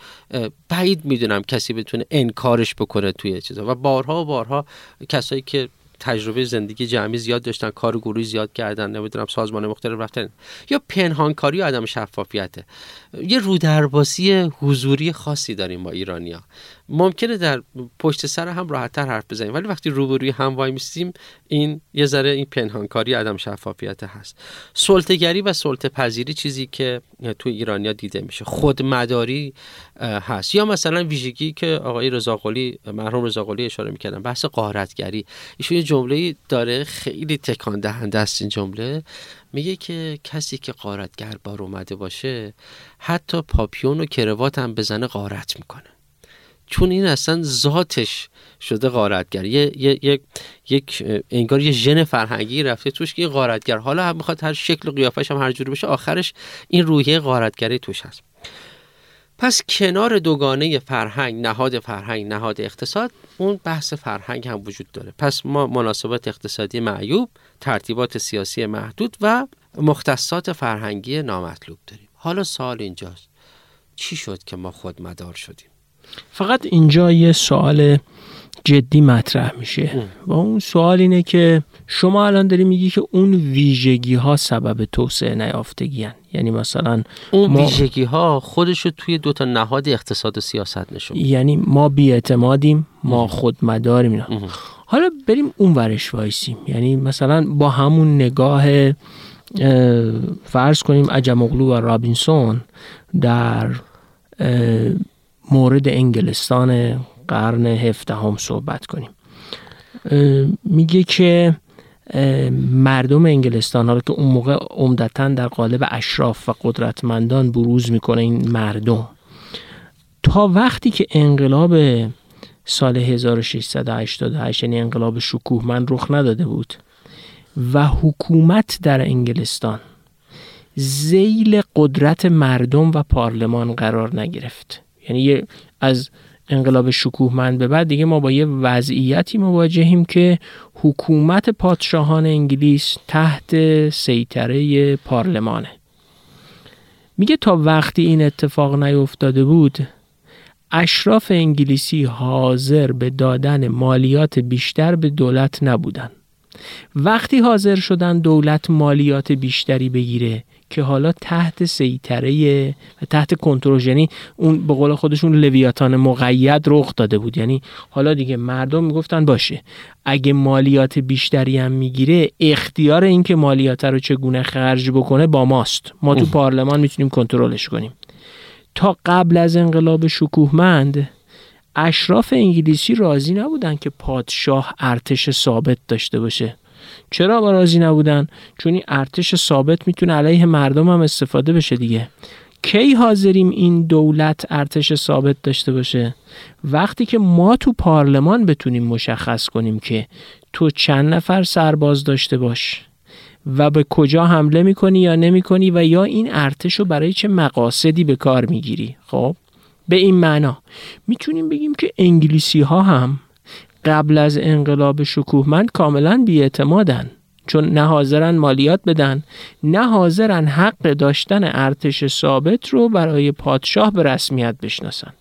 بعید می‌دونم کسی بتونه انکارش بکنه توی چیزا. و بارها و بارها کسایی که تجربه زندگی جمعی زیاد داشتن کار گروهی زیاد کردن نمی‌دونم سازمان مختلف رفتن یا پنهانکاری و عدم شفافیته. یه رودرباسی حضوری خاصی داریم با ایرانیا ممکنه در پشت سر هم راحتتر حرف بزنیم ولی وقتی روبروی هم وای میستیم این یه ذره این پنهانکاری عدم شفافیت هست. سلطهگری و سلطه پذیری چیزی که تو ایرانیا دیده میشه خودمداری هست. یا مثلا ویژگی که آقای رضاقلی مرحوم رضاقلی اشاره می‌کردن بحث قارتگری ایشون یه جمله داره خیلی تکان دهنده است این جمله. میگه که کسی که قارتگر بار اومده باشه حتی پاپیون و کروات هم بزنه قارت می‌کنه. چون این اصلا ذاتش شده غارتگر. یک یک انگار یه ژن فرهنگی رفته توش که غارتگر. حالا هم می‌خواد هر شکل و قیافش هم هر جوری بشه آخرش این روحیه غارتگری توش هست. پس کنار دوگانه فرهنگ نهاد فرهنگ نهاد اقتصاد اون بحث فرهنگ هم وجود داره. پس ما مناسبات اقتصادی معیوب ترتیبات سیاسی محدود و مختصات فرهنگی نامطلوب داریم. حالا سوال اینجاست. چی شد که ما خودمدار شدیم؟ فقط اینجا یه سوال جدی مطرح میشه. و اون سوال اینه که شما الان داری میگی که اون ویژگی ها سبب توسعه نیافتگی هن. یعنی مثلا اون ما... ویژگی ها خودش رو توی دو تا نهاد اقتصاد و سیاست نشون یعنی ما بیاعتمادیم ما خودمداریم اینا. حالا بریم اون ورش وایسیم. یعنی مثلا با همون نگاه فرض کنیم عجم و رابینسون در مورد انگلستان قرن هفدهم صحبت کنیم. میگه که مردم انگلستان حالا که اون موقع عمدتا در قالب اشراف و قدرتمندان بروز می‌کنه این مردم. تا وقتی که انقلاب سال 1688 یعنی انقلاب شکوهمند رخ نداده بود و حکومت در انگلستان زیل قدرت مردم و پارلمان قرار نگرفت. یعنی از انقلاب شکوهمند به بعد دیگه ما با یه وضعیتی مواجهیم که حکومت پادشاهان انگلیس تحت سیطره پارلمانه. میگه تا وقتی این اتفاق نیفتاده بود اشراف انگلیسی حاضر به دادن مالیات بیشتر به دولت نبودن. وقتی حاضر شدن دولت مالیات بیشتری بگیره که حالا تحت سیطره و تحت کنترل یعنی اون به قول خودشون لویاتان مقید رخ داده بود. یعنی حالا دیگه مردم می‌گفتن باشه اگه مالیات بیشتری هم می‌گیره اختیار این که مالیات رو چگونه خرج بکنه با ماست. ما تو پارلمان می‌تونیم کنترلش کنیم. تا قبل از انقلاب شکوهمند اشراف انگلیسی راضی نبودن که پادشاه ارتش ثابت داشته باشه. چرا با راضی نبودن؟ چون این ارتش ثابت می‌تونه علیه مردم هم استفاده بشه دیگه. کی حاضریم این دولت ارتش ثابت داشته باشه؟ وقتی که ما تو پارلمان بتونیم مشخص کنیم که تو چند نفر سرباز داشته باش و به کجا حمله می‌کنی یا نمی‌کنی و یا این ارتش رو برای چه مقاصدی به کار می‌گیری؟ خب به این معنا. می‌تونیم بگیم که انگلیسی ها هم قبل از انقلاب شکوهمند کاملا بیاعتمادن چون نه حاضرن مالیات بدن نه حاضرن حق داشتن ارتش ثابت رو برای پادشاه به رسمیت بشناسن.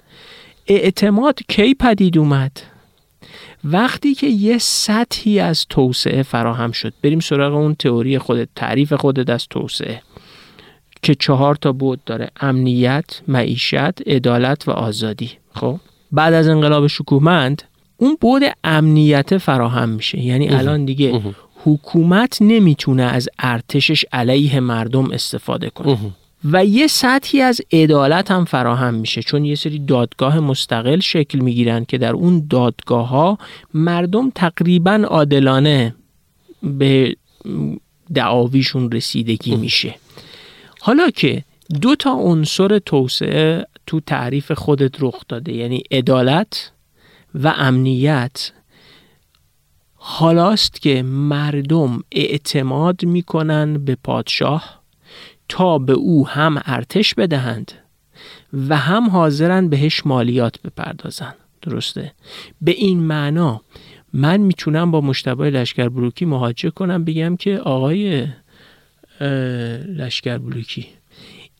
اعتماد کی پدید اومد؟ وقتی که یه سطحی از توسعه فراهم شد. بریم سراغ اون تئوری خودت تعریف خودت از توسعه. که چهار تا بود داره امنیت، معیشت، عدالت و آزادی. خب؟ بعد از انقلاب شکوهمند اون بود امنیت فراهم میشه. یعنی الان دیگه حکومت نمی‌تونه از ارتشش علیه مردم استفاده کنه. و یه سطحی از عدالت هم فراهم میشه. چون یه سری دادگاه مستقل شکل می‌گیرن که در اون دادگاه ها مردم تقریبا عادلانه به دعاویشون رسیدگی میشه. حالا که دو تا عنصر توسعه تو تعریف خودت رخ داده یعنی عدالت و امنیت. حالاست که مردم اعتماد می‌کنن به پادشاه تا به او هم ارتش بدهند و هم حاضرن بهش مالیات بپردازن. درسته؟ به این معنا من می‌تونم با مشتبه لشکر بروکی مهاجه کنم بگم که آقای لشکر بروکی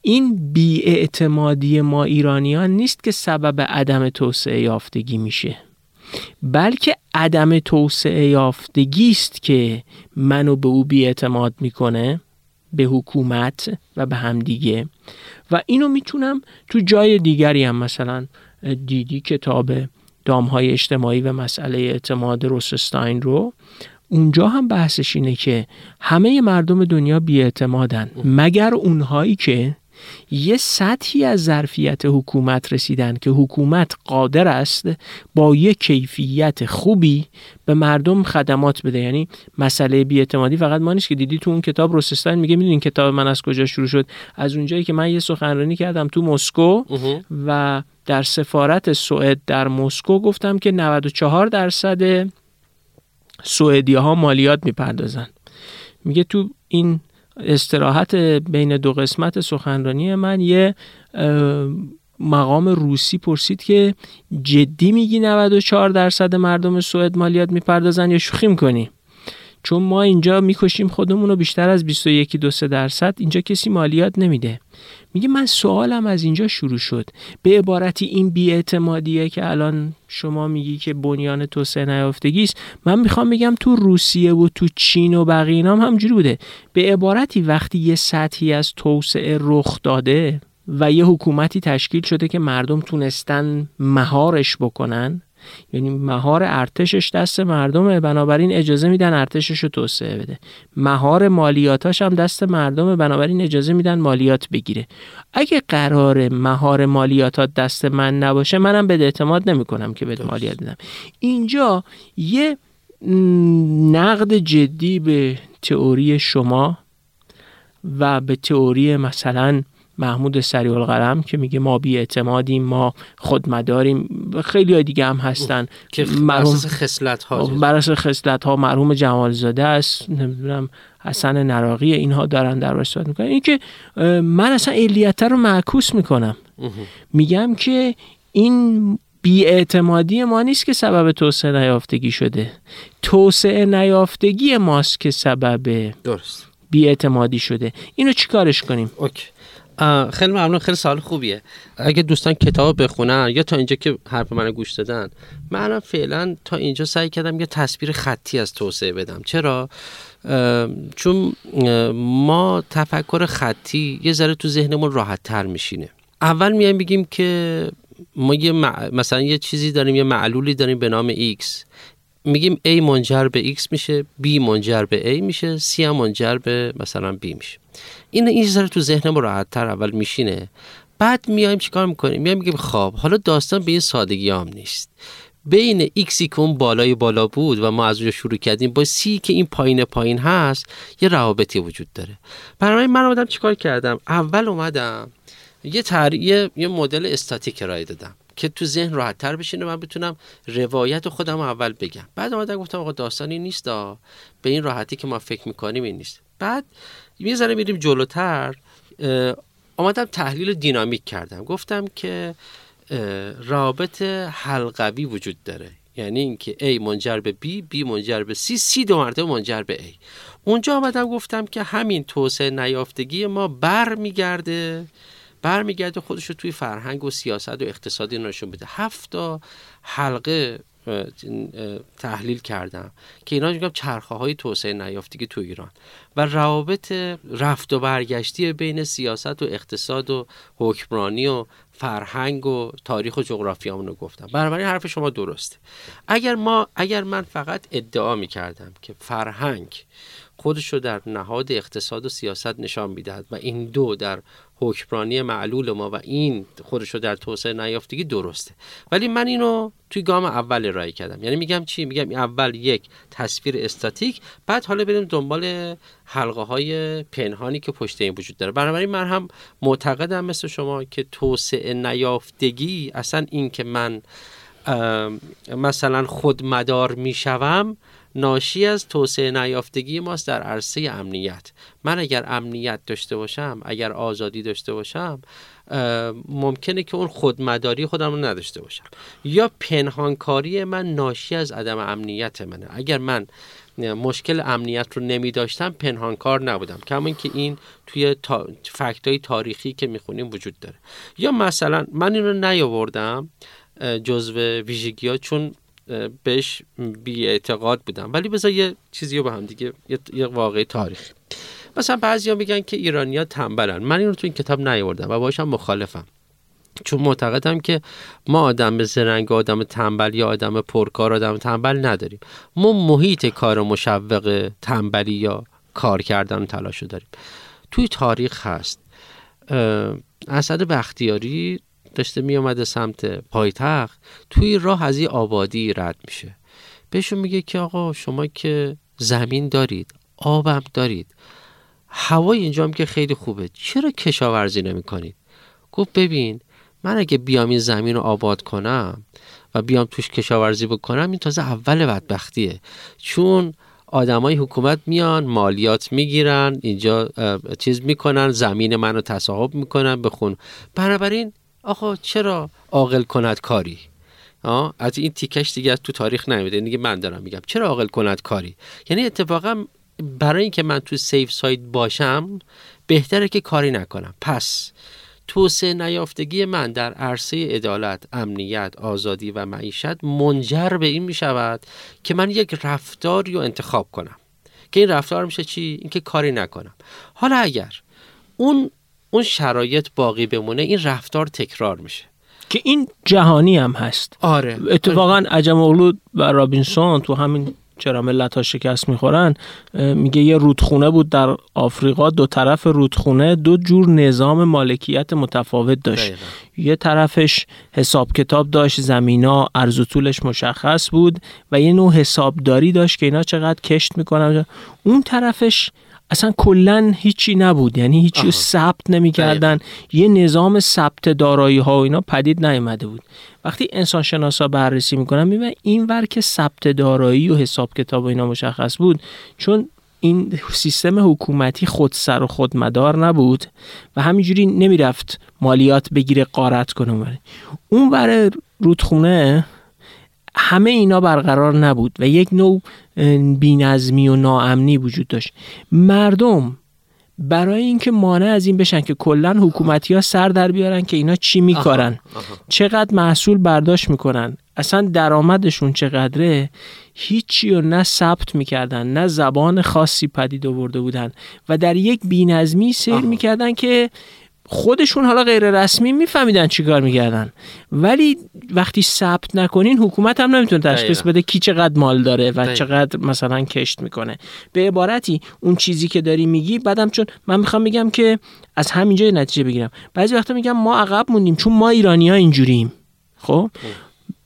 این بیاعتمادی ما ایرانیان نیست که سبب عدم توسعه یافتگی میشه بلکه عدم توسعه یافتگی است که منو به او بیاعتماد می‌کنه به حکومت و به همدیگه. و اینو می‌تونم تو جای دیگری هم مثلا دیدی کتاب دامهای اجتماعی و مسئله اعتماد روسستاین رو اونجا هم بحثش اینه که همه مردم دنیا بیاعتمادن مگر اونهایی که یه سطحی از ظرفیت حکومت رسیدن که حکومت قادر است با یه کیفیت خوبی به مردم خدمات بده. یعنی مسئله بیاعتمادی فقط ما نیست که دیدی تو اون کتاب روسستان میگه می‌دونین کتاب من از کجا شروع شد؟ از اونجایی که من یه سخنرانی کردم تو مسکو و در سفارت سوئد در مسکو گفتم که 94 درصد سوئدی ها مالیات می‌پردازن. میگه تو این استراحت بین دو قسمت سخنرانی من یه مقام روسی پرسید که جدی میگی 94 درصد مردم سوئد مالیات می‌پردازن یا شوخی می‌کنی؟ چون ما اینجا می‌کشیم خودمون رو بیشتر از 21 دو درصد اینجا کسی مالیات نمیده. میگه من سوالم از اینجا شروع شد. به عبارتی این بیاعتمادیه که الان شما میگی که بنیان توسعه نیافتگی است من می‌خوام بگم تو روسیه و تو چین و بقیه هم همجوری بوده. به عبارتی وقتی یه سطحی از توسعه رخ داده و یه حکومتی تشکیل شده که مردم تونستن مهارش بکنن یعنی مهار ارتشش دست مردمه بنابراین اجازه میدن ارتشش رو توسعه بده. مهار مالیاتاش هم دست مردمه بنابراین اجازه میدن مالیات بگیره. اگه قرار مهار مالیاتات دست من نباشه منم به اعتماد نمی‌کنم که به مالیات بدم. اینجا یه نقد جدی به تئوری شما و به تئوری مثلا محمود سریع القلم که میگه ما بی اعتمادیم ما خودمداریم. خیلی های دیگه هم هستن. که مرحوم خصلت ها بر خصلت ها مرحوم جمال زاده است. نمی‌دونم حسن نراقی اینها دارن در صحبت می‌کنن. این که من اصلا علیت رو معکوس می‌کنم. میگم که این بیاعتمادی ما نیست که سبب توسعه نیافتگی شده. توسعه نیافتگی ماست که سبب درست. بیاعتمادی شده. اینو چیکارش کنیم؟ اوکی. خیلی ممنون خیلی سال خوبیه. اگه دوستان کتاب بخونن یا تا اینجا که حرف من گوش دادن منم فعلا تا اینجا سعی کردم یه تصویر خطی از توسعه بدم. چرا؟ چون ما تفکر خطی یه ذره تو ذهنمون راحت تر میشینه. اول میایم بگیم که ما یه مثلا یه چیزی داریم یه معلولی داریم به نام X. میگیم A منجر به X میشه B منجر به A میشه C هم منجر به مثلا B میشه. این این ذره تو ذهنم راحت تر اول میشینه. بعد میایم چیکار می‌کنیم؟ میایم میگیم خب حالا داستان به این سادگی هم نیست. بین ایکسی که اون بالای بالا بود و ما از اونجا شروع کردیم. با سی که این پایین پایین هست یه روابطی وجود داره. برای من اومدم چیکار کردم؟ اول اومدم یه تر... یه, مدل استاتیک ارائه دادم. که تو ذهن راحت تر بشینه من بتونم روایت خودم اول بگم. بعد اومدم گفتم آقا داستانی نیست دا. به این راحتی که ما فکر می‌کنیم این نیست. بعد یه میریم جلوتر آمدم تحلیل دینامیک کردم. گفتم که رابط حلقوی وجود داره. یعنی اینکه A منجر به B B منجر به C C دو مرتبه منجر به A. اونجا آمدم گفتم که همین توسعه نیافتگی ما برمیگرده. برمیگرده خودش رو توی فرهنگ و سیاست و اقتصادی نشون بده هفت حلقه تحلیل کردم که اینا میگم چرخه های توسعه نیافتگی تو ایران و روابط رفت و برگشتی بین سیاست و اقتصاد و حکمرانی و فرهنگ و تاریخ و جغرافی رو گفتم. بنابراین حرف شما درسته. اگر ما اگر من فقط ادعا می کردم که فرهنگ خودش رو در نهاد اقتصاد و سیاست نشان می‌دهد و این دو در حکمرانی معلول ما و این خودش رو در توسعه نیافتگی درسته. ولی من اینو توی گام اول ارائه کردم. یعنی میگم چی؟ میگم اول یک تصویر استاتیک بعد حالا بریم دنبال حلقه های پنهانی که پشت این وجود داره. بنابراین من هم معتقدم مثل شما که توسعه نیافتگی اصلا این که من مثلا خودمدار می‌شوم ناشی از توسعه نیافتگی ماست در عرصه امنیت. من اگر امنیت داشته باشم اگر آزادی داشته باشم ممکنه که اون خودمداری خودم رو نداشته باشم. یا پنهانکاری من ناشی از عدم امنیت منه. اگر من مشکل امنیت رو نمی داشتم پنهانکار نبودم. کما که این توی تا... فکت تاریخی که می‌خونیم وجود داره. یا مثلا من این رو نیاوردم جزو ویژگی ها چون بهش بی اعتقاد بودم. ولی بذار یه چیزی رو به هم دیگه یه واقعی تاریخی مثلا بعضیا میگن که ایرانیا تنبلن. من این رو تو این کتاب نیاوردم و باشم مخالفم. چون معتقدم که ما آدم زرنگ آدم تنبل یا آدم پرکار آدم تنبل نداریم. ما محیط کار مشوق تنبلی یا کار کردن تلاش داریم. توی تاریخ هست. اسد بختیاری داشته می اومده سمت پایتخت توی راه از این آبادی رد میشه. بهشون میگه که آقا شما که زمین دارید آبم دارید هوای اینجا هم که خیلی خوبه چرا کشاورزی نمی کنید گفت ببین من اگه بیام این زمین رو آباد کنم و بیام توش کشاورزی بکنم این تازه اول بدبختیه. چون آدمای حکومت میان مالیات می‌گیرن اینجا چیز می‌کنن زمین منو تصاحب می‌کنن بخون بنابراین آقا چرا؟ عاقل کند کاری. از این تیکش دیگه از تو تاریخ نمیده دیگه من دارم میگم. چرا عاقل کند کاری؟ یعنی اتفاقا برای اینکه من تو سیف سایت باشم بهتره که کاری نکنم. پس توسعه نیافتگی من در عرصه عدالت، امنیت، آزادی و معیشت منجر به این می شود که من یک رفتاری رو انتخاب کنم. که این رفتار میشه چی؟ اینکه کاری نکنم. حالا اگر اون اون شرایط باقی بمونه این رفتار تکرار میشه. که این جهانی هم هست. آره. اتفاقا عجم اغلود و رابینسون تو همین چرا ملت ها شکست می‌خورن میگه یه رودخونه بود در آفریقا دو طرف رودخونه دو جور نظام مالکیت متفاوت داشت. یه طرفش حساب کتاب داشت زمینا ارز و طولش مشخص بود و یه نوع حسابداری داشت که اینا چقدر کشت می‌کنن. اون طرفش اصلا کلا هیچی نبود. یعنی هیچی ثبت نمی‌کردن. یه نظام ثبت دارایی ها و اینا پدید نیامده بود. وقتی انسان شناسا بررسی می‌کنن می‌بینن این ور که ثبت دارایی و حساب کتاب و اینا مشخص بود چون این سیستم حکومتی خودسر و خودمدار نبود و همینجوری نمی‌رفت مالیات بگیره قارت کنه. اون ور رودخونه همه اینا برقرار نبود و یک نوع بینظمی و ناامنی وجود داشت. مردم برای اینکه مانع از این بشن که کلا حکومتی ها سر در بیارن که اینا چی میکارن. چقدر محصول برداشت می‌کنن. اصلا درآمدشون چقدره هیچی رو نه ثبت می‌کردن نه زبان خاصی پدید آورده بودن. و در یک بینظمی سیر می‌کردن که خودشون حالا غیر رسمی میفهمیدن چیکار می‌کردن. ولی وقتی ثبت نکنین حکومت هم نمی‌تونه تشخیص بده کی چقدر مال داره و چقدر مثلا کشت می‌کنه. به عبارتی اون چیزی که داری میگی بعدم چون من می‌خوام میگم که از همینجا نتیجه بگیرم. بعضی وقتا میگم ما عقب موندیم چون ما ایرانی ها اینجوریم. خب؟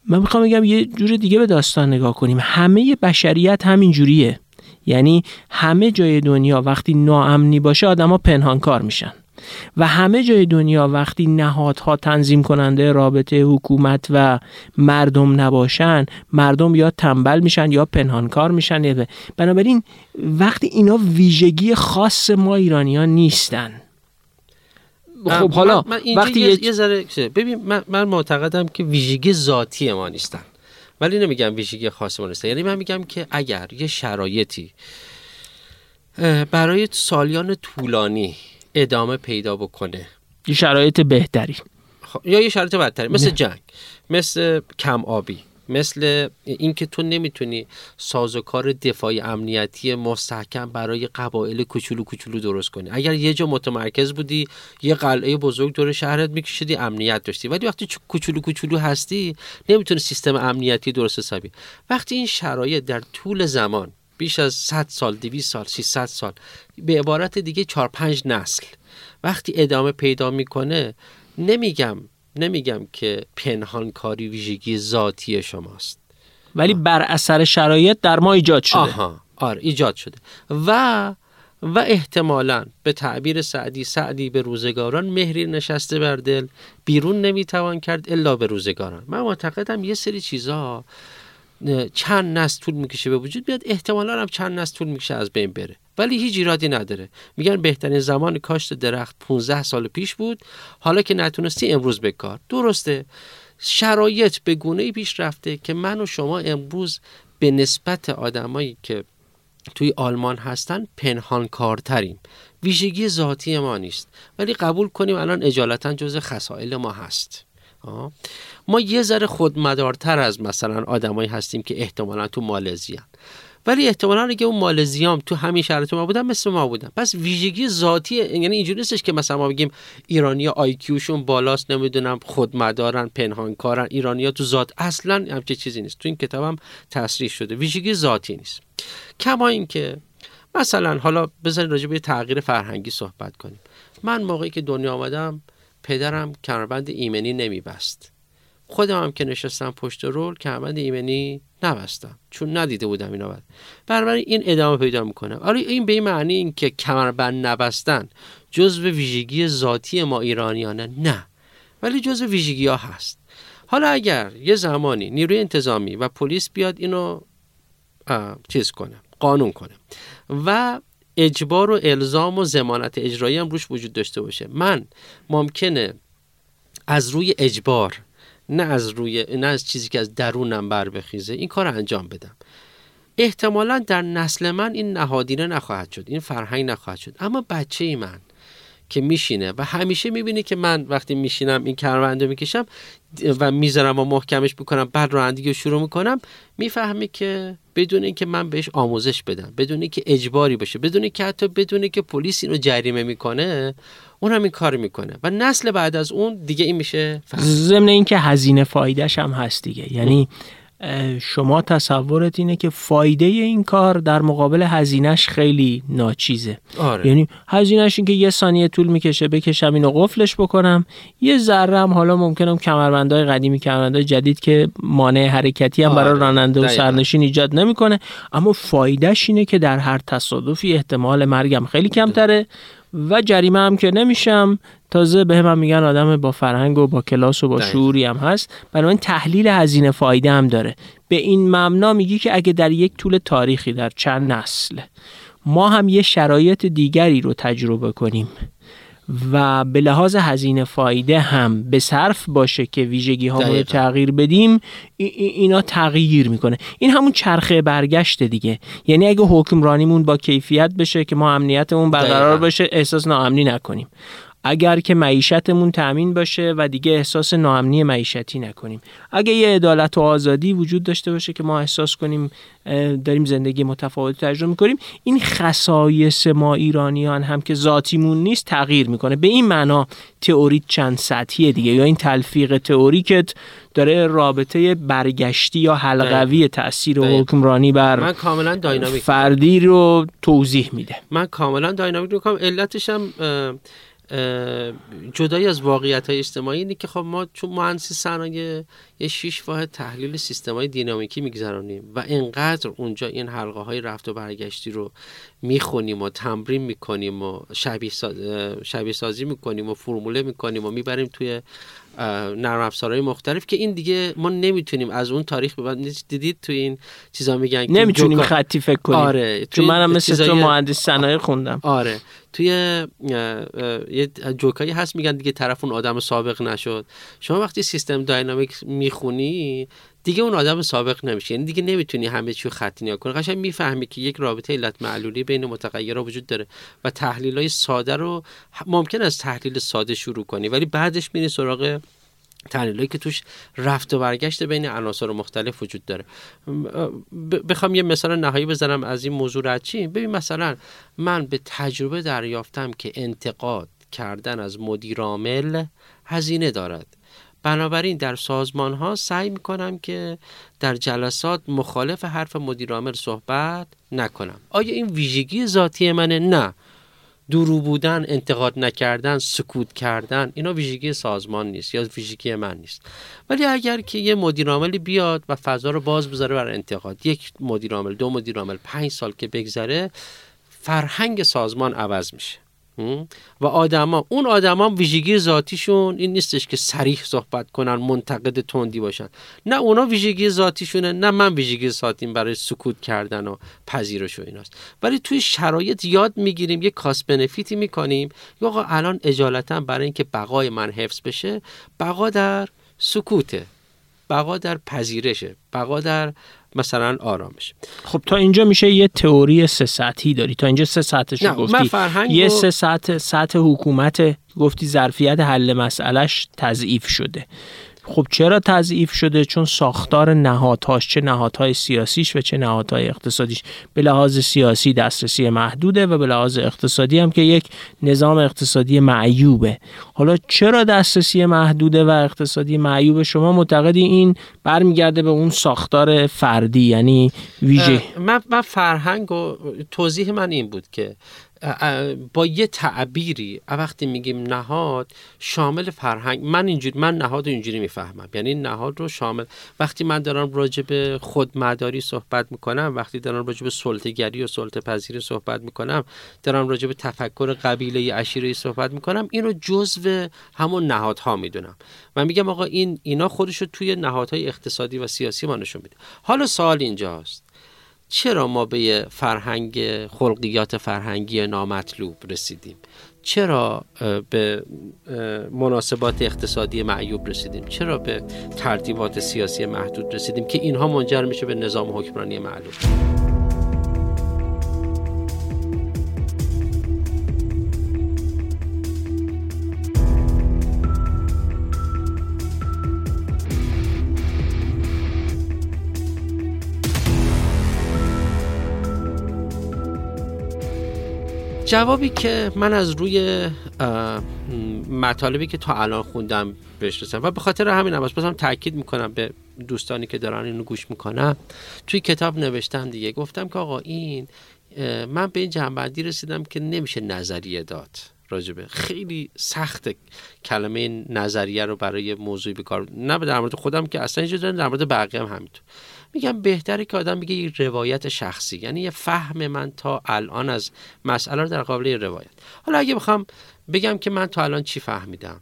من می‌خوام بگم یه جور دیگه به داستان نگاه کنیم. همه بشریت همین جوریه یعنی همه جای دنیا وقتی ناامنی باشه آدما پنهانکار میشن. و همه جای دنیا وقتی نهادها تنظیم کننده رابطه حکومت و مردم نباشن مردم یا تنبل میشن یا پنهانکار میشن. بنابراین وقتی اینا ویژگی خاص ما ایرانیان نیستن. خب حالا وقتی یه, ذره ببین من, من معتقدم که ویژگی ذاتی ما نیستن. ولی نمیگم ویژگی خاص ما یعنی من میگم که اگر یه شرایطی برای سالیان طولانی ادامه پیدا بکنه. یه شرایط بهتری. خب، یا یه شرایط بدتری مثل جنگ مثل کم آبی مثل اینکه تو نمی‌تونی سازوکار دفاعی امنیتی مستحکم برای قبایل کوچولو کوچولو درست کنی. اگر یه جا متمرکز بودی یه قلعه بزرگ دور شهرت میکشیدی امنیت داشتی. ولی وقتی کوچولو کوچولو هستی نمی‌تونی سیستم امنیتی درست حسابی. وقتی این شرایط در طول زمان بیش از 100 سال 200 سال 300 سال. به عبارت دیگه 4 5 نسل. وقتی ادامه پیدا می‌کنه نمیگم نمیگم که پنهان کاری ویژگی ذاتی شماست. ولی بر اثر شرایط در ما ایجاد شده. آها آره ایجاد شده. و و احتمالا به تعبیر سعدی سعدی به روزگاران مهری نشسته بر دل بیرون نمی‌توان کرد الا به روزگاران. من معتقدم یه سری چیزها چند نسل طول می‌کشه به وجود بیاد؟ احتمالا هم چند نسل طول می‌کشه از بین بره. ولی هیچ ایرادی نداره. میگن بهترین زمان کاشت درخت 15 سال پیش بود. حالا که نتونستی امروز بکار. درسته. شرایط به گونه پیش رفته که من و شما امروز به نسبت آدمایی که توی آلمان هستن پنهان کارتریم ویژگی ذاتی ما نیست. ولی قبول کنیم الان اجالتا جز خسائل ما هست. ما یه ذره خودمدارتر از مثلا آدمایی هستیم که احتمالا تو مالزی ولی احتمالا اگه اون مالزیام تو همین شرایط ما بودن مثل ما بودن. پس ویژگی ذاتی یعنی اینجوری نیستش که مثلا ما بگیم ایرانی آی کیوشون بالاست نمی‌دونم خودمدارن پنهانکارن. ایرانیا تو ذات اصلا همچه چیزی نیست. تو این کتابم تصریح شده. ویژگی ذاتی نیست. کما اینکه مثلا حالا بذارید راجع به تغییر فرهنگی صحبت کنیم. من موقعی که دنیا آمدم پدرم کمربند ایمنی نمیبست. خودم هم که نشستم پشت رول کمربند ایمنی نبستم. چون ندیده بودم اینا بعد بنابراین این ادامه پیدا می‌کنه. آره این به این معنی این که کمربند نبستن جزو ویژگی ذاتی ما ایرانیانه. نه. ولی جزو ویژگی ها هست. حالا اگر یه زمانی نیروی انتظامی و پلیس بیاد اینو چیز کنه قانون کنه و اجبار و الزام و زمانت اجرایی هم روش وجود داشته باشه. من ممکنه از روی اجبار نه از روی نه از چیزی که از درونم بر بخیزه این کار انجام بدم. احتمالا در نسل من این نهادینه نخواهد شد این فرهنگ نخواهد شد. اما بچه ای من که میشینه و همیشه می‌بینی که من وقتی میشینم این کرونده می‌کشم و می‌ذارم و محکمش بکنم بعد رانندگی رو شروع می‌کنم می‌فهمی که بدون اینکه من بهش آموزش بدم بدون اینکه اجباری باشه بدون اینکه حتی بدون که پلیس اینو جریمه می‌کنه اون هم این کار می‌کنه و نسل بعد از اون دیگه این میشه ضمن اینکه هزینه فایدهش هم هست دیگه. یعنی شما تصورت اینه که فایده این کار در مقابل هزینهش خیلی ناچیزه آره. یعنی هزینهش این که یه ثانیه طول می‌کشه بکشم اینو قفلش بکنم یه ذره هم حالا ممکنم کمربندهای قدیمی کمربندهای جدید که مانع حرکتی هم برای آره. راننده و سرنشین ایجاد نمی‌کنه اما فایدهش اینه که در هر تصادفی احتمال مرگم خیلی کمتره و جریمه هم که نمیشم. تازه به هم میگن آدم با فرهنگ و با کلاس و با شعوری هم هست. بنابراین تحلیل هزینه فایده هم داره. به این مبنا میگی که اگه در یک طول تاریخی در چند نسل ما هم یه شرایط دیگری رو تجربه کنیم. و به لحاظ هزینه فایده هم به صرف باشه که ویژگی ها رو تغییر بدیم اینا تغییر می‌کنه. این همون چرخه برگشت دیگه. یعنی اگه حکمرانیمون با کیفیت بشه که ما امنیتمون برقرار بشه احساس ناامنی نکنیم. اگر که معیشتمون تأمین باشه و دیگه احساس ناامنی معیشتی نکنیم. اگه یه عدالت و آزادی وجود داشته باشه که ما احساس کنیم داریم زندگی متفاوتی تجربه می‌کنیم این خصایص ما ایرانیان هم که ذاتیمون نیست تغییر می‌کنه. به این معنا تئوری چند سطحیه دیگه. یا این تلفیق تئوریکت داره رابطه برگشتی یا حلقوی تاثیر حکمرانی بر من کاملا داینامیک فردی رو توضیح میده. من کاملا داینامیک رو علتش هم جدای از واقعیت های اجتماعی اینه که خب ما چون مهندسی صنایع یه شیش واحد تحلیل سیستم های دینامیکی میگذرانیم و اینقدر اونجا این حلقه های رفت و برگشتی رو می‌خونیم و تمرین می‌کنیم و شبیه, ساز... شبیه سازی می‌کنیم و فرموله می‌کنیم و می‌بریم توی نرم افزارهای مختلف که این دیگه ما نمی‌تونیم از اون تاریخ دیدید تو این چیزا میگن نمی‌تونیم خطی فکر کنیم. آره چون منم مثل تو مهندس صنایع خوندم. آره. توی یه جوکایی هست میگن دیگه طرف اون آدم سابق نشد. شما وقتی سیستم داینامیک می‌خونی دیگه اون آدم سابق نمیشه یعنی دیگه نمی‌تونی همه چی خط نیا کنی. قشنگ می‌فهمی که یک رابطه علت معلولی بین متغیرها وجود داره و تحلیل های ساده رو ممکن است تحلیل ساده شروع کنی ولی بعدش میری سراغ تحلیلی که توش رفت و برگشت بین عناصر مختلف وجود داره. بخوام یه مثال نهایی بزنم از این موضوع چی؟ ببین مثلا من به تجربه دریافتم که انتقاد کردن از مدیرعامل هزینه دارد. بنابراین در سازمان ها سعی می کنم که در جلسات مخالف حرف مدیرعامل صحبت نکنم. آیا این ویژگی ذاتی منه؟ نه. درو بودن انتقاد نکردن سکوت کردن اینا ویژگی سازمان نیست یا ویژگی من نیست. ولی اگر که یه مدیر عاملی بیاد و فضا رو باز بذاره برای انتقاد یک مدیر عامل دو مدیر عامل پنج سال که بگذره فرهنگ سازمان عوض میشه. و آدما اون آدما ویژگی ذاتیشون این نیستش که سریح صحبت کنن منتقد تندی باشن. نه اونا ویژگی ذاتیشونه نه من ویژگی ذاتیم برای سکوت کردن و پذیرش و ایناست. ولی توی شرایط یاد می‌گیریم یه کاس بنفیتی می‌کنیم. یا آقا الان اجالتا برای اینکه بقای من حفظ بشه بقا در سکوته بقا در پذیرشه بقا در مثلا آرامش. خب تا اینجا میشه یه تئوری سه سطحی داری. تا اینجا سه سطحش گفتی. یه سه سطح سطح حکومت گفتی ظرفیت حل مسئلهش تضعیف شده. خب چرا تضعیف شده؟ چون ساختار نهادهاش چه نهادهای سیاسیش و چه نهادهای اقتصادیش. به لحاظ سیاسی دسترسی محدوده و به لحاظ اقتصادی هم که یک نظام اقتصادی معیوبه. حالا چرا دسترسی محدوده و اقتصادی معیوب شما معتقدی این برمیگرده به اون ساختار فردی یعنی ویژه. من, من فرهنگ و توضیح من این بود که با یه تعبیری وقتی میگیم نهاد شامل فرهنگ. من اینجوری من نهاد اینجوری می‌فهمم. یعنی نهاد رو شامل. وقتی من دارم راجع به خودمداری صحبت می‌کنم وقتی دارم راجع به سلطه‌گری و سلطه پذیری صحبت می‌کنم دارم راجع به تفکر قبیله عشیره صحبت می‌کنم اینو جزو همون نهادها می‌دونم. و میگم آقا این اینا خودشو توی نهادهای اقتصادی و سیاسی ما نشون میده. حالا سوال اینجاست. چرا ما به فرهنگ خلقیات فرهنگی نامطلوب رسیدیم؟ چرا به مناسبات اقتصادی معیوب رسیدیم؟ چرا به ترتیبات سیاسی محدود رسیدیم که اینها منجر میشه به نظام حکمرانی معلوم؟ جوابی که من از روی مطالبی که تا الان خوندم بهش و به خاطر همین هم بازم تاکید می‌کنم به دوستانی که دارن اینو گوش می‌کنم توی کتاب نوشتم دیگه گفتم که آقا این من به این جنبندی رسیدم که نمیشه نظریه داد راجبه خیلی سخت کلمه نظریه رو برای موضوعی بکار نه در مورد خودم که اصلا اینجا در مورد بقیه هم همینطور. میگم بهتره که آدم بگه یک روایت شخصی یعنی یه فهم من تا الان از مسئله در قابل روایت. حالا اگه بخوام بگم که من تا الان چی فهمیدم؟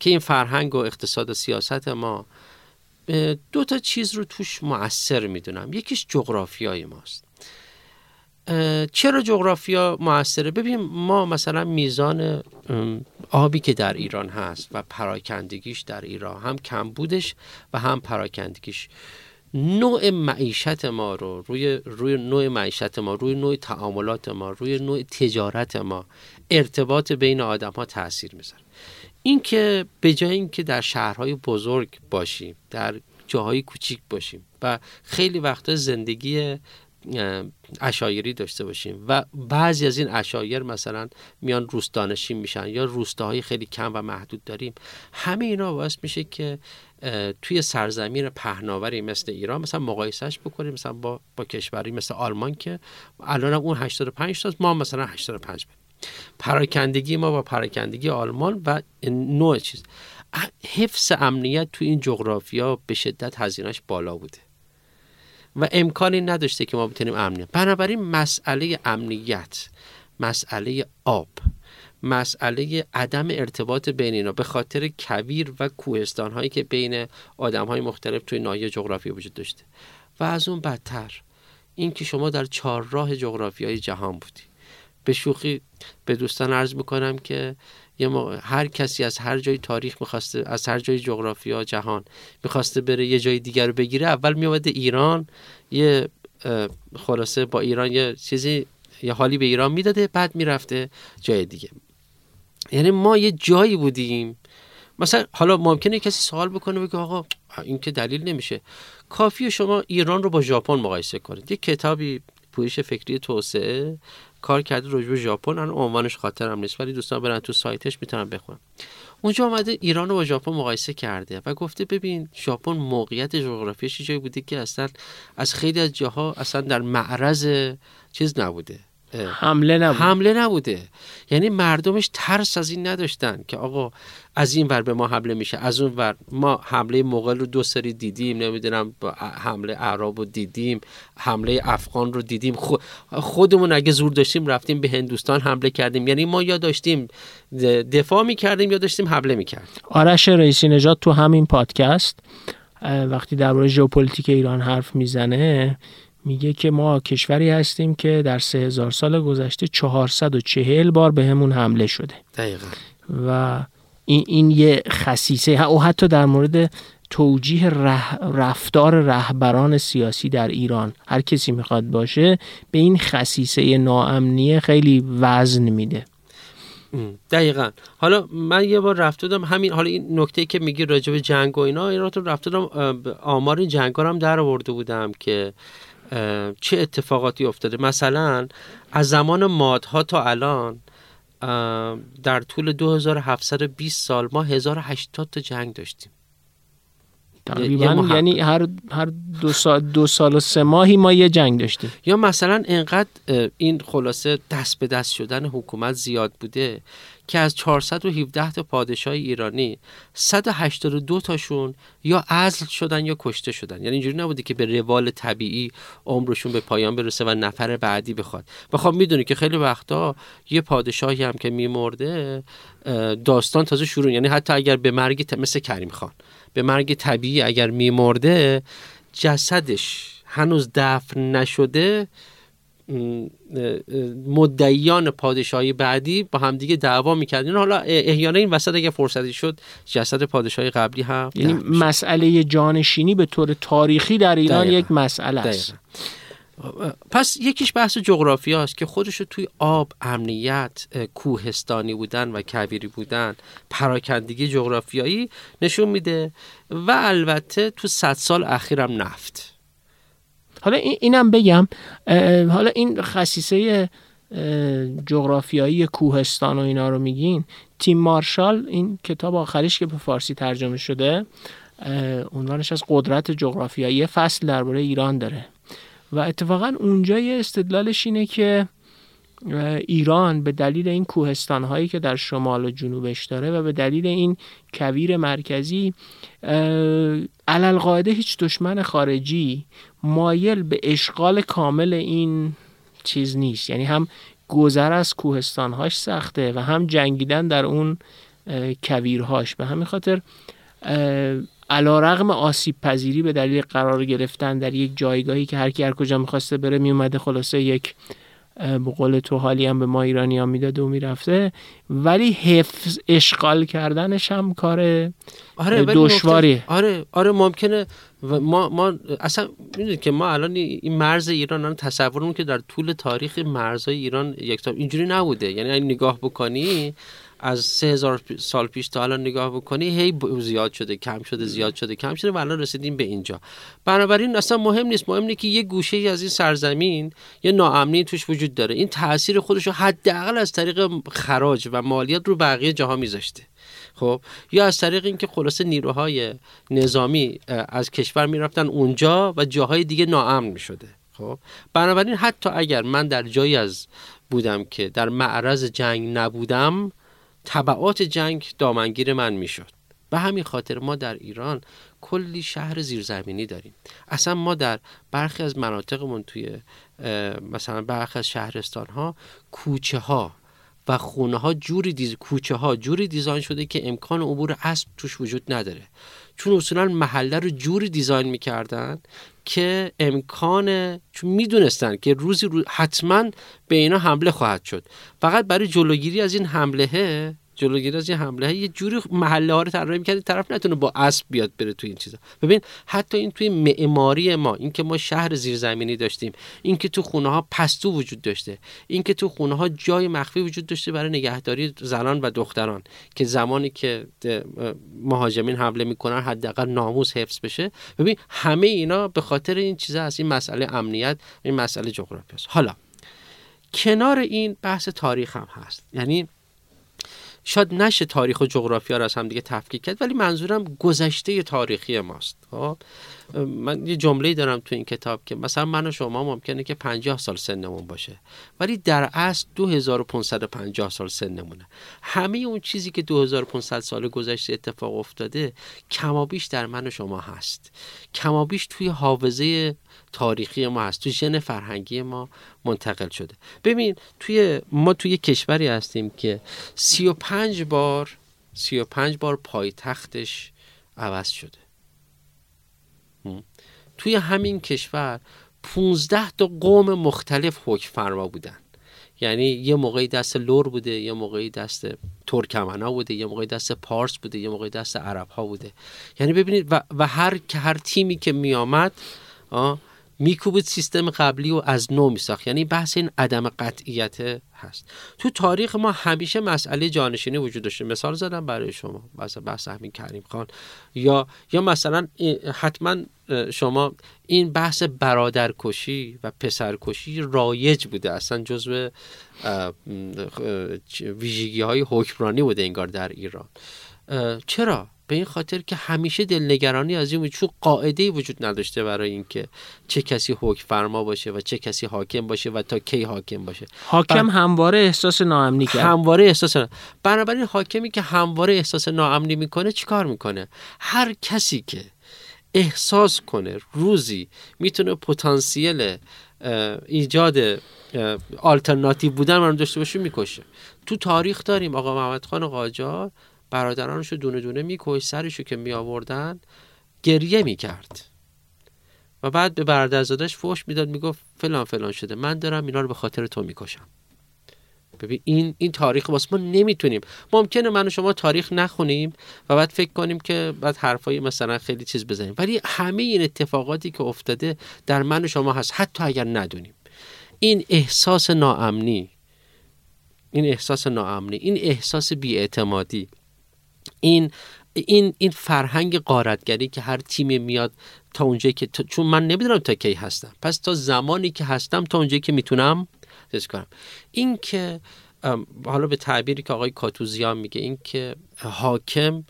که این فرهنگ و اقتصاد و سیاست ما دو تا چیز رو توش مؤثر می‌دونم. یکیش جغرافیای ماست. چرا جغرافیا موثره ببین ما مثلا میزان آبی که در ایران هست و پراکندگیش در ایران هم کمبودش و هم پراکندگیش. نوع معیشت ما رو روی روی نوع معیشت ما روی نوع تعاملات ما روی نوع تجارت ما ارتباط بین آدم ها تاثیر می‌ذاره. این که به جای اینکه در شهرهای بزرگ باشیم در جاهای کوچیک باشیم و خیلی وقتا زندگی اشایری داشته باشیم و بعضی از این اشایر مثلا میان روستانشین میشن یا روستاهای خیلی کم و محدود داریم. همه اینا باعث میشه که توی سرزمین پهناوری مثل ایران مثلا مقایسهش بکنیم مثلا با با کشوری مثل آلمان که الان اون 85 تا ما مثلا 85 بیم پراکندگی ما با پراکندگی آلمان و نوع چیز. حفظ امنیت توی این جغرافیا به شدت هزینهش بالا بوده. و امکانی نداشته که ما بتونیم امنیت بنابراین مسئله امنیت مسئله آب مسئله عدم ارتباط بین اینا به خاطر کویر و کوهستان هایی که بین آدم های مختلف توی ناحیه جغرافی وجود داشته. و از اون بدتر این که شما در چهار راه جغرافیای جهان بودی. به شوخی به دوستان عرض می‌کنم که یه هر کسی از هر جای تاریخ می‌خواسته از هر جای جغرافیا جهان می‌خواسته بره یه جای دیگر رو بگیره اول میومده ایران یه خلاصه با ایران یه چیزی یه حالی به ایران می‌داده بعد می‌رفته جای دیگه. یعنی ما یه جایی بودیم. مثلا حالا ممکنه کسی سوال بکنه بگه آقا این که دلیل نمیشه. کافی شما ایران رو با ژاپن مقایسه کنید. یه کتابی پویش فکری توسعه کار کرده به ژاپن. الان عنوانش خاطرم نیست ولی دوستان برن تو سایتش می‌تونن بخونن. اونجا آمده ایران رو با ژاپن مقایسه کرده و گفته ببین ژاپن موقعیت جغرافیش جایی بوده که اصلا از خیلی از جاها اصلا در معرض چیز نبوده. حمله نبوده حمله نبوده. یعنی مردمش ترس از این نداشتن که آقا از این ور به ما حمله میشه. از اون ور ما حمله مغل رو دو سری دیدیم نمی‌دونم حمله عرب رو دیدیم حمله افغان رو دیدیم. خودمون اگه زور داشتیم رفتیم به هندوستان حمله کردیم. یعنی ما یا داشتیم دفاع می‌کردیم یا داشتیم حمله می‌کردیم. آرش رئیسی نژاد تو همین پادکست وقتی درباره ژئوپلیتیک ایران حرف می‌زنه میگه که ما کشوری هستیم که در سه هزار سال گذشته 440 بار به همون حمله شده. دقیقا. و این, این یه خصیصه. او حتی در مورد توجیه رفتار رهبران سیاسی در ایران. هر کسی می‌خواد باشه به این خصیصه ناامنیه خیلی وزن میده. دقیقا. حالا من یه بار رفت دادم همین حالا این نکته که میگی راجع به جنگ و اینا این رو رفت دادم آمار این جنگ هم در آورده بودم که چه اتفاقاتی افتاده؟ مثلا از زمان مادها تا الان در طول 2720 سال ما 1080 تا جنگ داشتیم. تقریبا یعنی هر هر دو سال دو سال و سه ماهی ما یه جنگ داشتیم. یا مثلا انقدر این خلاصه دست به دست شدن حکومت زیاد بوده که از 417 تا پادشاه ایرانی 182 تاشون یا عزل شدن یا کشته شدن. یعنی اینجوری نبوده که به روال طبیعی عمرشون به پایان برسه و نفر بعدی بخواد. بخوام می‌دونی که خیلی وقتا یه پادشاهی هم که میمرده داستان تازه شروع. یعنی حتی اگر به مرگ مثل کریم خان به مرگ طبیعی اگر میمرده جسدش هنوز دفن نشده مدعیان پادشاهی بعدی با همدیگه دعوا می‌کردن. حالا احیانا این وسط اگه فرصتی شد جسد پادشاهی قبلی هم یعنی مسئله جانشینی به طور تاریخی در ایران یک مسئله است. پس یکیش بحث جغرافی است که خودشو توی آب امنیت کوهستانی بودن و کویری بودن پراکندگی جغرافیایی نشون میده و البته تو صد سال اخیرم نفت. حالا اینم بگم حالا این خصیصه جغرافیایی کوهستان و اینا رو میگین. تیم مارشال این کتاب آخریش که به فارسی ترجمه شده عنوانش از قدرت جغرافیایی فصل درباره ایران داره. و اتفاقا اونجا یه استدلالش اینه که ایران به دلیل این کوهستان هایی که در شمال و جنوبش داره و به دلیل این کویر مرکزی علل قاعده هیچ دشمن خارجی مایل به اشغال کامل این چیز نیست. یعنی هم گذر از کوهستانهاش سخته و هم جنگیدن در اون کویرهاش. به همین خاطر علا رغم آسیب پذیری به دلیل قرار گرفتن در یک جایگاهی که هر کی هر کجا می‌خواسته بره میومده خلاصه یک به قول تو حالی هم به ما ایرانی ها می‌داده و می‌رفته. ولی حفظ اشغال کردنش هم کار آره دشواری. آره آره ممکنه ما ما اصلا می‌دونید که ما الان این مرز ایران الان تصورمون که در طول تاریخ مرزهای ایران یک اینجوری نبوده. یعنی اگه نگاه بکنی از سه هزار سال پیش تا الان نگاه بکنی هی زیاد شده کم شده زیاد شده کم شده و الان رسیدیم به اینجا. بنابراین اصلا مهم نیست مهم اینه که یه گوشه ای از این سرزمین یه ناامنی توش وجود داره. این تاثیر خودش رو حداقل از طریق خراج و مالیات رو بقیه جاها میذاشته. خب؟ یا از طریق اینکه خلاصه نیروهای نظامی از کشور می‌رفتن اونجا و جاهای دیگه ناامن می‌شده. خب؟ بنابراین حتی اگر من در جایی از بودم که در معرض جنگ نبودم طبعات جنگ دامنگیر من می‌شد. به همین خاطر ما در ایران کلی شهر زیرزمینی داریم. اصلا ما در برخی از مناطقمون توی مثلا برخی از شهرستان ها کوچه ها و خونه ها جوری دیز... کوچه ها جوری دیزاین شده که امکان عبور اسب توش وجود نداره. چون اصولا محله رو جوری دیزاین می‌کردن که امکان چون می‌دونستن که روزی رو حتما به اینا حمله خواهد شد. فقط برای جلوگیری از این حمله جلوگیری از این حمله. یه جوری محله ها رو طراحی می‌کرد طرف نتونه با اسب بیاد بره تو این چیزا. ببین حتی این توی معماری ما اینکه ما شهر زیرزمینی داشتیم اینکه تو خونه ها پستو وجود داشته اینکه تو خونه ها جای مخفی وجود داشته برای نگهداری زنان و دختران که زمانی که مهاجمین حمله می‌کنن حداقل ناموس حفظ بشه. ببین همه اینا به خاطر این چیزا از این مسئله امنیت این مسئله جغرافی است حالا کنار این بحث تاریخ هم هست. یعنی شاید نشه تاریخ و جغرافیا رو از هم دیگه تفکیک کرد ولی منظورم گذشته تاریخی ماست. خب؟ من یه جمله دارم تو این کتاب که مثلا من و شما ممکنه که 50 سال سنمون باشه ولی در اصل 2550 سال سنمونه. همه اون چیزی که 2500 سال گذشته اتفاق افتاده کمابیش در من و شما هست. کمابیش توی حافظه تاریخی ما هست توی ژن فرهنگی ما منتقل شده. ببین توی ما توی کشوری هستیم که 35 بار 35 بار پایتختش عوض شده. توی همین کشور 15 تا قوم مختلف حکم فرما بودن. یعنی یه موقعی دست لور بوده یه موقعی دست ترکمنا بوده یه موقعی دست پارس بوده یه موقعی دست عرب ها بوده. یعنی ببینید و, و هر هر تیمی که می آمد میکوبید سیستم قبلی و از نو میساخت. یعنی بحث این عدم قطعیت هست. تو تاریخ ما همیشه مسئله جانشینی وجود داشته. مثال زدم برای شما. مثلا بحث همین کریم خان. یا یا مثلا حتما شما این بحث برادرکشی و پسرکشی رایج بوده. اصلا جزو ویژگی های حکمرانی بوده انگار در ایران. چرا؟ به این خاطر که همیشه دلنگرانی از این چون قاعده وجود نداشته برای اینکه چه کسی حکم فرما باشه و چه کسی حاکم باشه و تا کی حاکم باشه. حاکم همواره احساس ناامنی کرد. همواره احساس بنابراین حاکمی که همواره احساس ناامنی می‌کنه چیکار می‌کنه؟ هر کسی که احساس کنه روزی می‌تونه پتانسیل ایجاد آلترناتیو بودن رو داشته باشه می‌کشه. تو تاریخ داریم آقا محمد خان قاجار برادرانشو دونه دونه میکش سرشو که می آوردن گریه می‌کرد. و بعد به برادرزادش فوش می‌داد می‌گفت فلان فلان شده من دارم اینا رو به خاطر تو می‌کشم. ببین این این تاریخ واسه ما نمی‌تونیم. ممکنه من و شما تاریخ نخونیم و بعد فکر کنیم که بعد حرفای مثلا خیلی چیز بزنیم. ولی همه این اتفاقاتی که افتاده در من و شما هست حتی اگر ندونیم. این احساس ناامنی این احساس ناامنی این احساس بیاعتمادی این این این فرهنگ قارتگری که هر تیمی میاد تا اونجایی که چون من نمی‌دونم تا کی هستم. پس تا زمانی که هستم تا اونجایی که می‌تونم چیز کنم. این که حالا به تعبیری که آقای کاتوزیان میگه این که حاکم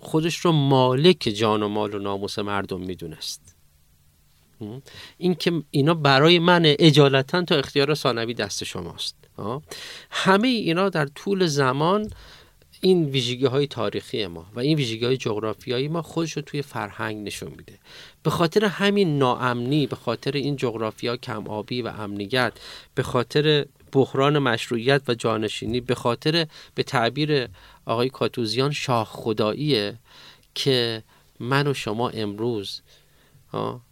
خودش رو مالک جان و مال و ناموس مردم می‌دونست. این که اینا برای من اجالتا تا اختیار ثانوی دست شماست. همه اینا در طول زمان این ویژگی های تاریخی ما و این ویژگی های جغرافیایی ما خودش رو توی فرهنگ نشون میده. به خاطر همین ناامنی به خاطر این جغرافیا کم آبی و امنیت به خاطر بحران مشروعیت و جانشینی به خاطر به تعبیر آقای کاتوزیان شاه خداییه که من و شما امروز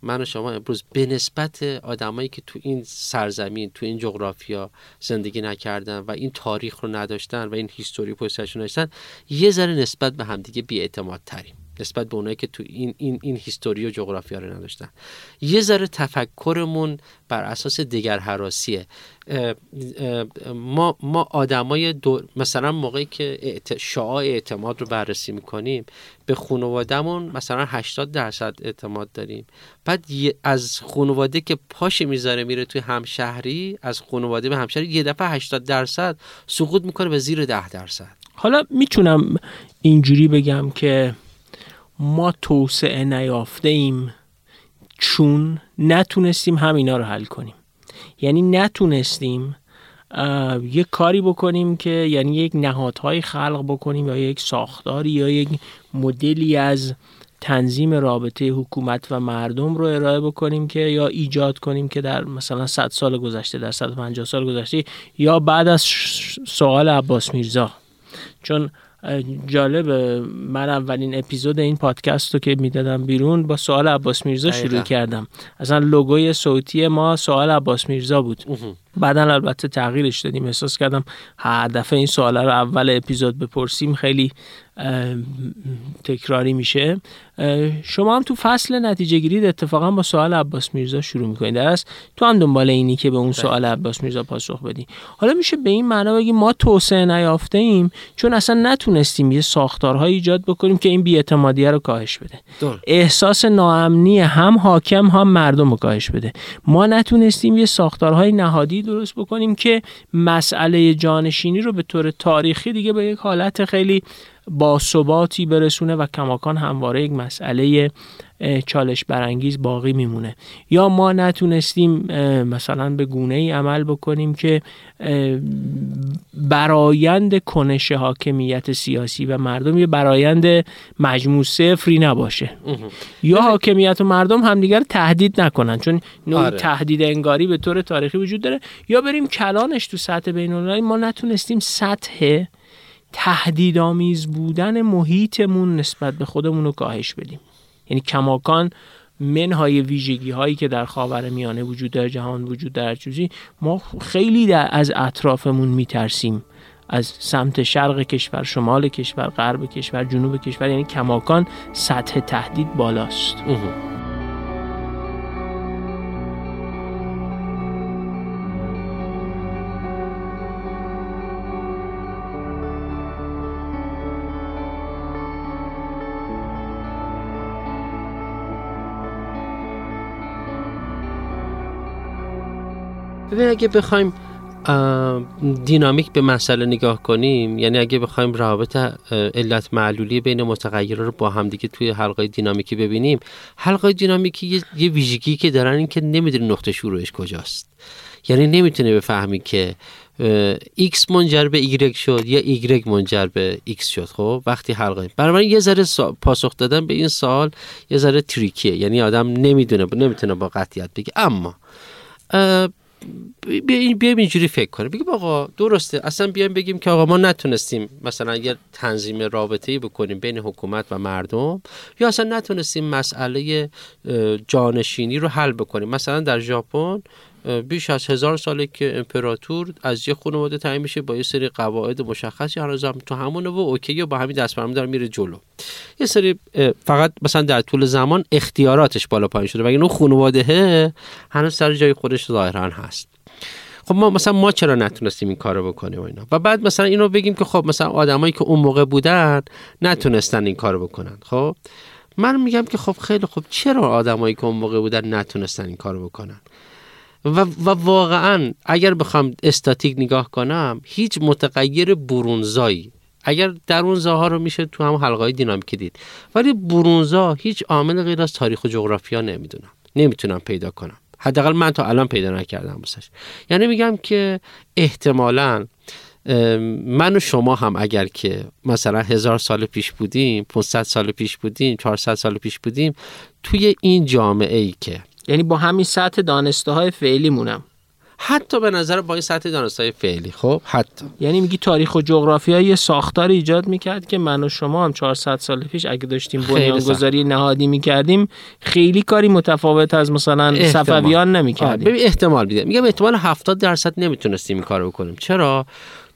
من و شما امروز به نسبت آدمایی که تو این سرزمین تو این جغرافیا زندگی نکردن و این تاریخ رو نداشتن و این هیستوری پشتشون داشتن یه ذره نسبت به همدیگه بیاعتماد تریم نسبت به اونایی که تو این این این هیستوری و جغرافیا رو نداشتن. یه ذره تفکرمون بر اساس دیگر حراسیه ما ما آدمای مثلا موقعی که شعاع اعتماد رو بررسی می‌کنیم به خانوادهمون مثلا 80 درصد اعتماد داریم. بعد از خانواده که پاش می‌ذاره میره توی همشهری از خانواده به همشهری یه دفعه 80 درصد سقوط می‌کنه به زیر 10 درصد. حالا می‌تونم اینجوری بگم که ما توسعه نیافته ایم چون نتونستیم همینا رو حل کنیم. یعنی نتونستیم یک کاری بکنیم که یعنی یک نهادهای خلق بکنیم یا یک ساختاری یا یک مدلی از تنظیم رابطه حکومت و مردم رو ارائه بکنیم که یا ایجاد کنیم که در مثلا 100 سال گذشته در 150 سال گذشته یا بعد از سوال عباس میرزا چون جالب من اولین اپیزود این پادکست رو که می‌دادم بیرون با سوال عباس میرزا شروع کردم. اصلا لوگوی صوتی ما سوال عباس میرزا بود بعدا البته تغییرش دادیم. احساس کردم هر دفعه این سوال رو اول اپیزود بپرسیم خیلی تکراری میشه. شما هم تو فصل نتیجه گیرید اتفاقا با سوال عباس میرزا شروع می‌کنید. درست تو هم دنبال اینی که به اون سوال عباس میرزا پاسخ بدی. حالا میشه به این معنا بگیم ما توسعه نیافته ایم چون اصلا نتونستیم یه ساختارهایی ایجاد بکنیم که این بیاعتمادیه رو کاهش بده. احساس ناامنی هم حاکم هم مردم رو کاهش بده. ما نتونستیم یه ساختارهای نهادی درست بکنیم که مسئله جانشینی رو به طور تاریخی دیگه به یک حالت خیلی با ثباتی برسونه و کماکان همواره یک مسئله چالش برانگیز باقی میمونه. یا ما نتونستیم مثلا به گونه ای عمل بکنیم که برایند کنش حاکمیت سیاسی و مردم یه برایند مجموع صفری نباشه. یا حاکمیت و مردم همدیگر تهدید نکنن چون نوع آره. تهدید انگاری به طور تاریخی وجود داره. یا بریم کلانش تو سطح بین ما نتونستیم سطح تهدیدآمیز بودن محیطمون نسبت به خودمون رو کاهش بدیم. یعنی کماکان منهای ویژگی هایی که در خاور میانه وجود در جهان وجود در چیزی ما خیلی در از اطرافمون میترسیم. از سمت شرق کشور شمال کشور غرب کشور جنوب کشور یعنی کماکان سطح تهدید بالاست. ببین اگه بخوایم دینامیک به مسئله نگاه کنیم یعنی اگه بخوایم روابط علت معلولی بین متغیرها رو با همدیگه توی حلقه دینامیکی ببینیم حلقه دینامیکی یه ویژگی که دارن این که نمی‌دونه نقطه شروعش کجاست. یعنی نمی‌تونه بفهمی که x منجر به y شد یا y منجر به x شد. خب وقتی حلقه برای یه ذره پاسخ دادن به این سوال یه ذره تریکیه. یعنی آدم نمی‌دونه نمی‌تونه با قطعیت بگه. اما بیایم اینجوری فکر کنیم. بگیم آقا درسته. اصلا بیایم بگیم که آقا ما نتونستیم مثلا یه تنظیم رابطه ای بکنیم بین حکومت و مردم یا اصلا نتونستیم مسئله جانشینی رو حل بکنیم. مثلا در ژاپن بیش از هزار ساله که امپراتور از یه خانواده تعیین میشه با یه سری قواعد مشخصی هنوز هم تو همونه و اوکی با همین دست داره میره جلو. یه سری فقط مثلا در طول زمان اختیاراتش بالا پایین شده. و اون خانواده هنوز سر جای خودش ظاهرا هست. خب ما مثلا ما چرا نتونستیم این کارو بکنیم و اینا؟ و بعد مثلا اینو بگیم که خب مثلا آدمایی که اون موقع بودن نتونستن این کارو بکنن. خب من میگم که خب خیلی خب چرا آدمایی که اون موقع بودن نتونستن این کارو بکنن؟ و, و واقعا اگر بخوام استاتیک نگاه کنم هیچ متغیر برونزایی اگر درونزاها رو میشه تو هم حلقه های دینامیکی دید. ولی برونزا هیچ عامل غیر از تاریخ و جغرافیا نمی‌دونم نمی‌تونم پیدا کنم. حداقل من تا الان پیدا نکردم بسش یعنی میگم که احتمالا من و شما هم اگر که مثلا هزار سال پیش بودیم 500 سال پیش بودیم 400 سال پیش بودیم توی این جامعه ای که یعنی با همین سطح دانسته های فعلی مونم. حتی به نظر با این سطح دانسته های فعلی خب؟ حتی. یعنی میگی تاریخ و جغرافیا یه ساختار ایجاد می‌کرد که من و شما هم 400 سال پیش اگه داشتیم بنیانگذاری نهادی می‌کردیم خیلی کاری متفاوت از مثلا صفویان نمی‌کردیم. ببین احتمال میده. میگم احتمال 70 درصد نمی‌تونستیم این کارو بکنیم. چرا؟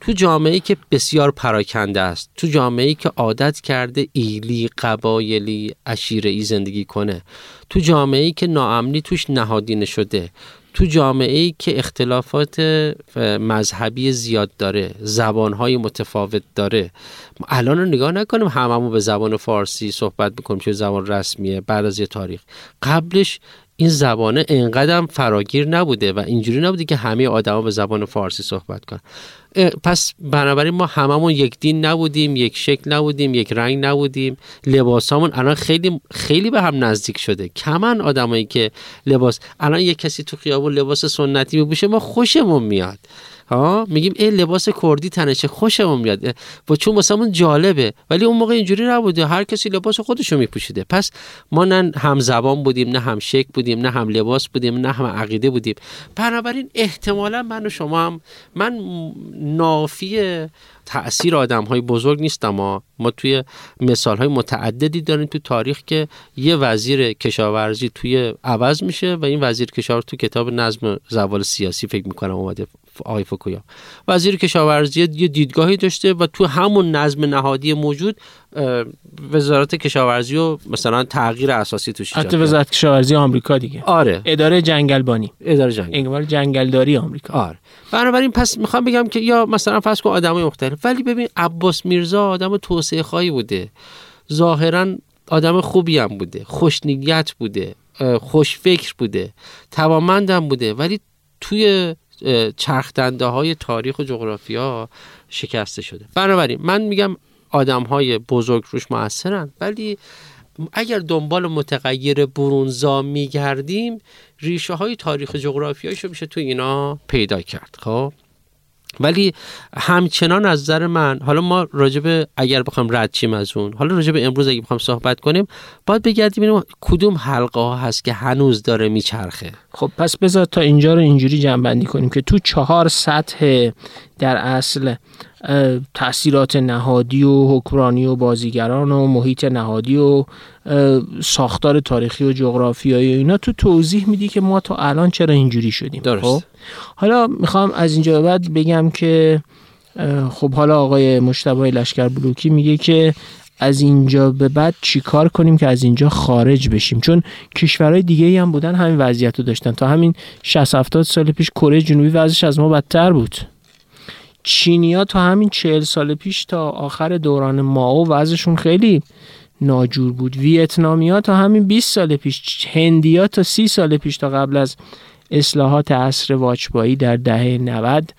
تو جامعه که بسیار پراکنده است تو جامعه که عادت کرده ایلی قبایلی عشیره ای زندگی کنه تو جامعه که ناامنی توش نهادینه شده تو جامعه ای که اختلافات مذهبی زیاد داره زبانهای متفاوت داره. الان رو نگاه نکنیم هممون به زبان فارسی صحبت بکنیم که زبان رسمیه بعد از یه تاریخ. قبلش این زبانه انقدر فراگیر نبوده و اینجوری نبوده که همه آدما به زبان فارسی صحبت کنن. پس بنابراین ما هممون یک دین نبودیم یک شکل نبودیم یک رنگ نبودیم. لباسامون الان خیلی خیلی به هم نزدیک شده. کمن آدمایی که لباس الان یک کسی تو خیابون لباس سنتی بپوشه ما خوشمون میاد. ها؟ میگیم این لباس کردی تنشه خوشمون میاد. با چون واسمون جالبه. ولی اون موقع اینجوری نبوده. هر کسی لباس خودشو میپوشیده. پس ما نه هم زبان بودیم نه هم شک بودیم نه هم لباس بودیم نه هم عقیده بودیم. بنابراین احتمالا من و شما هم من نافی تاثیر آدم های بزرگ نیستم. ما ما توی مثال های متعددی داریم تو تاریخ که یه وزیر کشاورزی توی عوض میشه و این وزیر کشاورزی تو کتاب نظم زوال سیاسی فکر می‌کنم اومده آقای فکویا وزیر کشاورزی یه دیدگاهی داشته و تو همون نظم نهادی موجود وزارت کشاورزی و مثلا تغییر اساسی توش حتی وزارت کشاورزی آمریکا دیگه. آره. اداره جنگلبانی. اداره جنگل. انگار جنگلداری آمریکا. آره. بنابراین پس می‌خوام بگم که یا مثلا فرض کن آدمای مختلف ولی ببین عباس میرزا آدم توسعه خواهی بوده. ظاهرا آدم خوبی هم بوده. خوشنیت بوده. خوش فکر بوده. توامندم بوده. ولی توی چرخدنده های تاریخ و جغرافیا شکسته شده. بنابراین من میگم آدم های بزرگ روش موثرن ولی اگر دنبال متغیر برونزا میگردیم ریشه های تاریخ جغرافیایش رو میشه تو اینا پیدا کرد خب؟ ولی همچنان از نظر من حالا ما راجب اگر بخوام رد چیم از اون حالا راجب امروز اگه بخوام صحبت کنیم باید بگردیم ببینیم کدوم حلقه ها هست که هنوز داره میچرخه. خب پس بذار تا اینجا رو اینجوری جنبندی کنیم که تو چهار سطح در اصل تاثیرات نهادی و حکمرانی و بازیگران و محیط نهادی و ساختار تاریخی و جغرافیایی و اینا تو توضیح میدی که ما تا الان چرا اینجوری شدیم. درست. خب؟ حالا می‌خوام از اینجا به بعد بگم که خب حالا آقای مشتبه لشکر بلوکی میگه که از اینجا به بعد چیکار کنیم که از اینجا خارج بشیم؟ چون کشورهای دیگه هم بودن همین وضعیت رو داشتن. تا همین 60 70 سال پیش کره جنوبی وضعش از ما بدتر بود. چینیا تا همین 40 سال پیش تا آخر دوران ماو وضعشون خیلی ناجور بود. ویتنامیا تا همین 20 سال پیش هندیا تا 30 سال پیش تا قبل از اصلاحات عصر واجبایی در دهه 90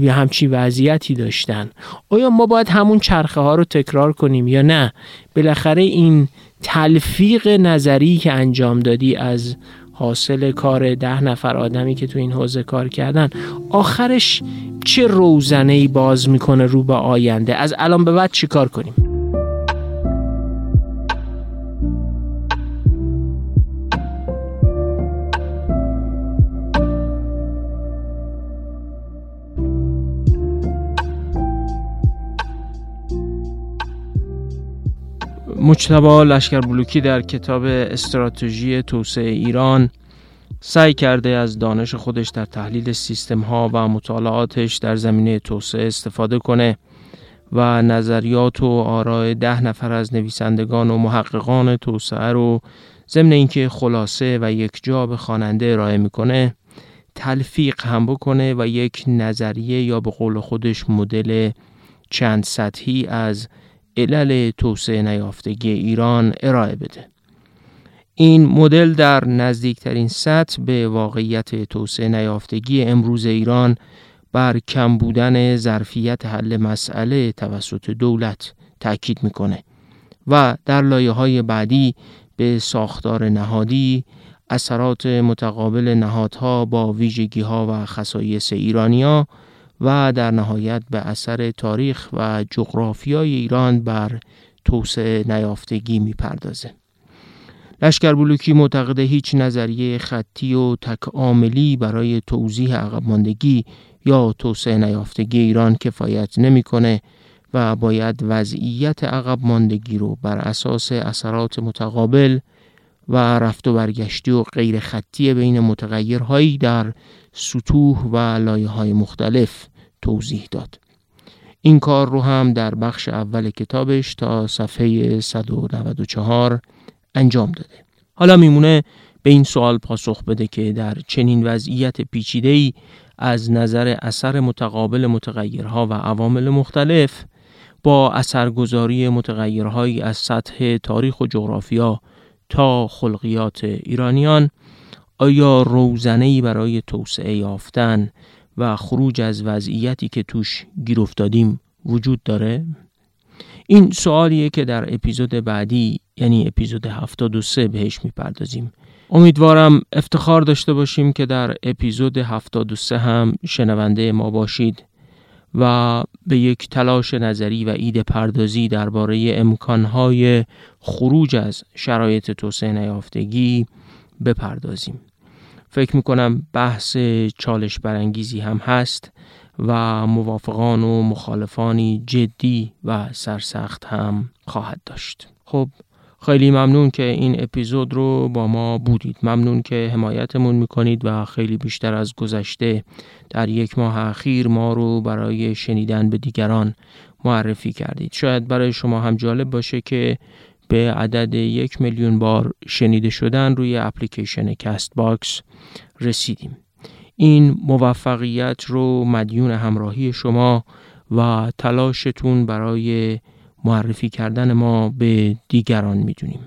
یه همچین وضعیتی داشتن. آیا ما باید همون چرخه ها رو تکرار کنیم یا نه؟ بالاخره این تلفیق نظری که انجام دادی از حاصل کار ده نفر آدمی که تو این حوزه کار کردن. آخرش چه روزنه ای باز می‌کنه رو به آینده؟ از الان به بعد چیکار کنیم؟ مجتبا لشکر بلوکی در کتاب استراتژی توسعه ایران سعی کرده از دانش خودش در تحلیل سیستم ها و مطالعاتش در زمینه توسعه استفاده کنه و نظریات و آراء ده نفر از نویسندگان و محققان توسعه رو ضمن اینکه خلاصه و یک جا به خواننده ارائه می‌کنه تلفیق هم بکنه و یک نظریه یا به قول خودش مدل چند سطحی از علل توسعه نیافتگی ایران ارائه بده. این مدل در نزدیکترین سطح به واقعیت توسعه نیافتگی امروز ایران بر کم بودن ظرفیت حل مسئله توسط دولت تاکید می‌کنه و در لایه های بعدی به ساختار نهادی اثرات متقابل نهادها با ویژگی ها و خصایص ایرانیا و در نهایت به اثر تاریخ و جغرافیای ایران بر توسعه نیافتگی می‌پردازه. لشکر بلوکی معتقد هیچ نظریه خطی و تکاملی برای توضیح عقب ماندگی یا توسعه نیافتگی ایران کفایت نمی‌کنه و باید وضعیت عقب ماندگی رو بر اساس اثرات متقابل و رفت و برگشتی و غیر خطی بین متغیرهایی در سطوح و لایه های مختلف توضیح داد. این کار رو هم در بخش اول کتابش تا صفحه 194 انجام داده. حالا میمونه به این سوال پاسخ بده که در چنین وضعیت پیچیده‌ای از نظر اثر متقابل متغیرها و عوامل مختلف با اثرگذاری متغیرهایی از سطح تاریخ و جغرافیا تا خلقیات ایرانیان آیا روزنه‌ای برای توسعه یافتن و خروج از وضعیتی که توش گیر افتادیم وجود داره؟ این سوالیه که در اپیزود بعدی یعنی اپیزود 73 بهش می‌پردازیم امیدوارم افتخار داشته باشیم که در اپیزود 73 هم شنونده ما باشید و به یک تلاش نظری و ایده پردازی درباره امکانهای خروج از شرایط توسعه نیافتگی بپردازیم. فکر می‌کنم بحث چالش برانگیزی هم هست و موافقان و مخالفانی جدی و سرسخت هم خواهد داشت. خب خیلی ممنون که این اپیزود رو با ما بودید. ممنون که حمایتمون می‌کنید و خیلی بیشتر از گذشته در یک ماه اخیر ما رو برای شنیدن به دیگران معرفی کردید. شاید برای شما هم جالب باشه که به عدد یک میلیون بار شنیده شدن روی اپلیکیشن Castbox رسیدیم. این موفقیت رو مدیون همراهی شما و تلاشتون برای معرفی کردن ما به دیگران می‌دونیم.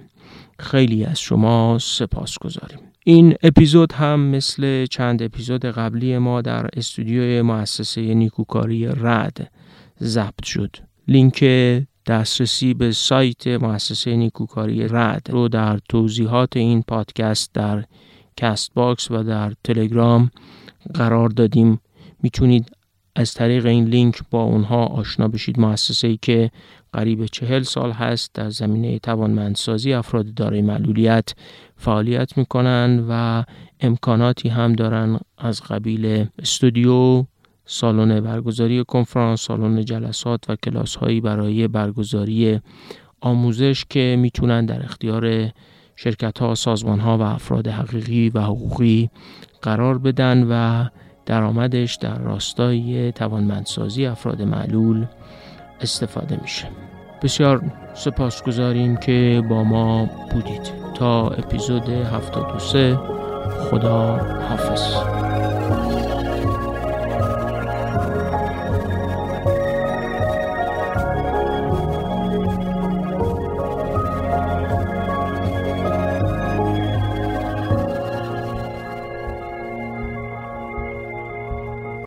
خیلی از شما سپاسگزاریم این اپیزود هم مثل چند اپیزود قبلی ما در استودیوی مؤسسه نیکوکاری رعد ضبط شد. لینک دسترسی به سایت مؤسسه نیکوکاری رعد رو در توضیحات این پادکست در Castbox و در تلگرام قرار دادیم. می‌تونید از طریق این لینک با اونها آشنا بشید. مؤسسه ای که قریب چهل سال هست در زمینه توانمندسازی افراد دارای معلولیت فعالیت می‌کنن و امکاناتی هم دارن از قبیل استودیو سالن برگزاری کنفرانس، سالن جلسات و کلاس هایی برای برگزاری آموزش که می‌تونن در اختیار شرکت ها، سازمان ها و افراد حقیقی و حقوقی قرار بدن و درآمدش در راستای توانمندسازی افراد معلول استفاده میشه. بسیار سپاسگزاریم که با ما بودید. تا اپیزود 73 خدا حافظ.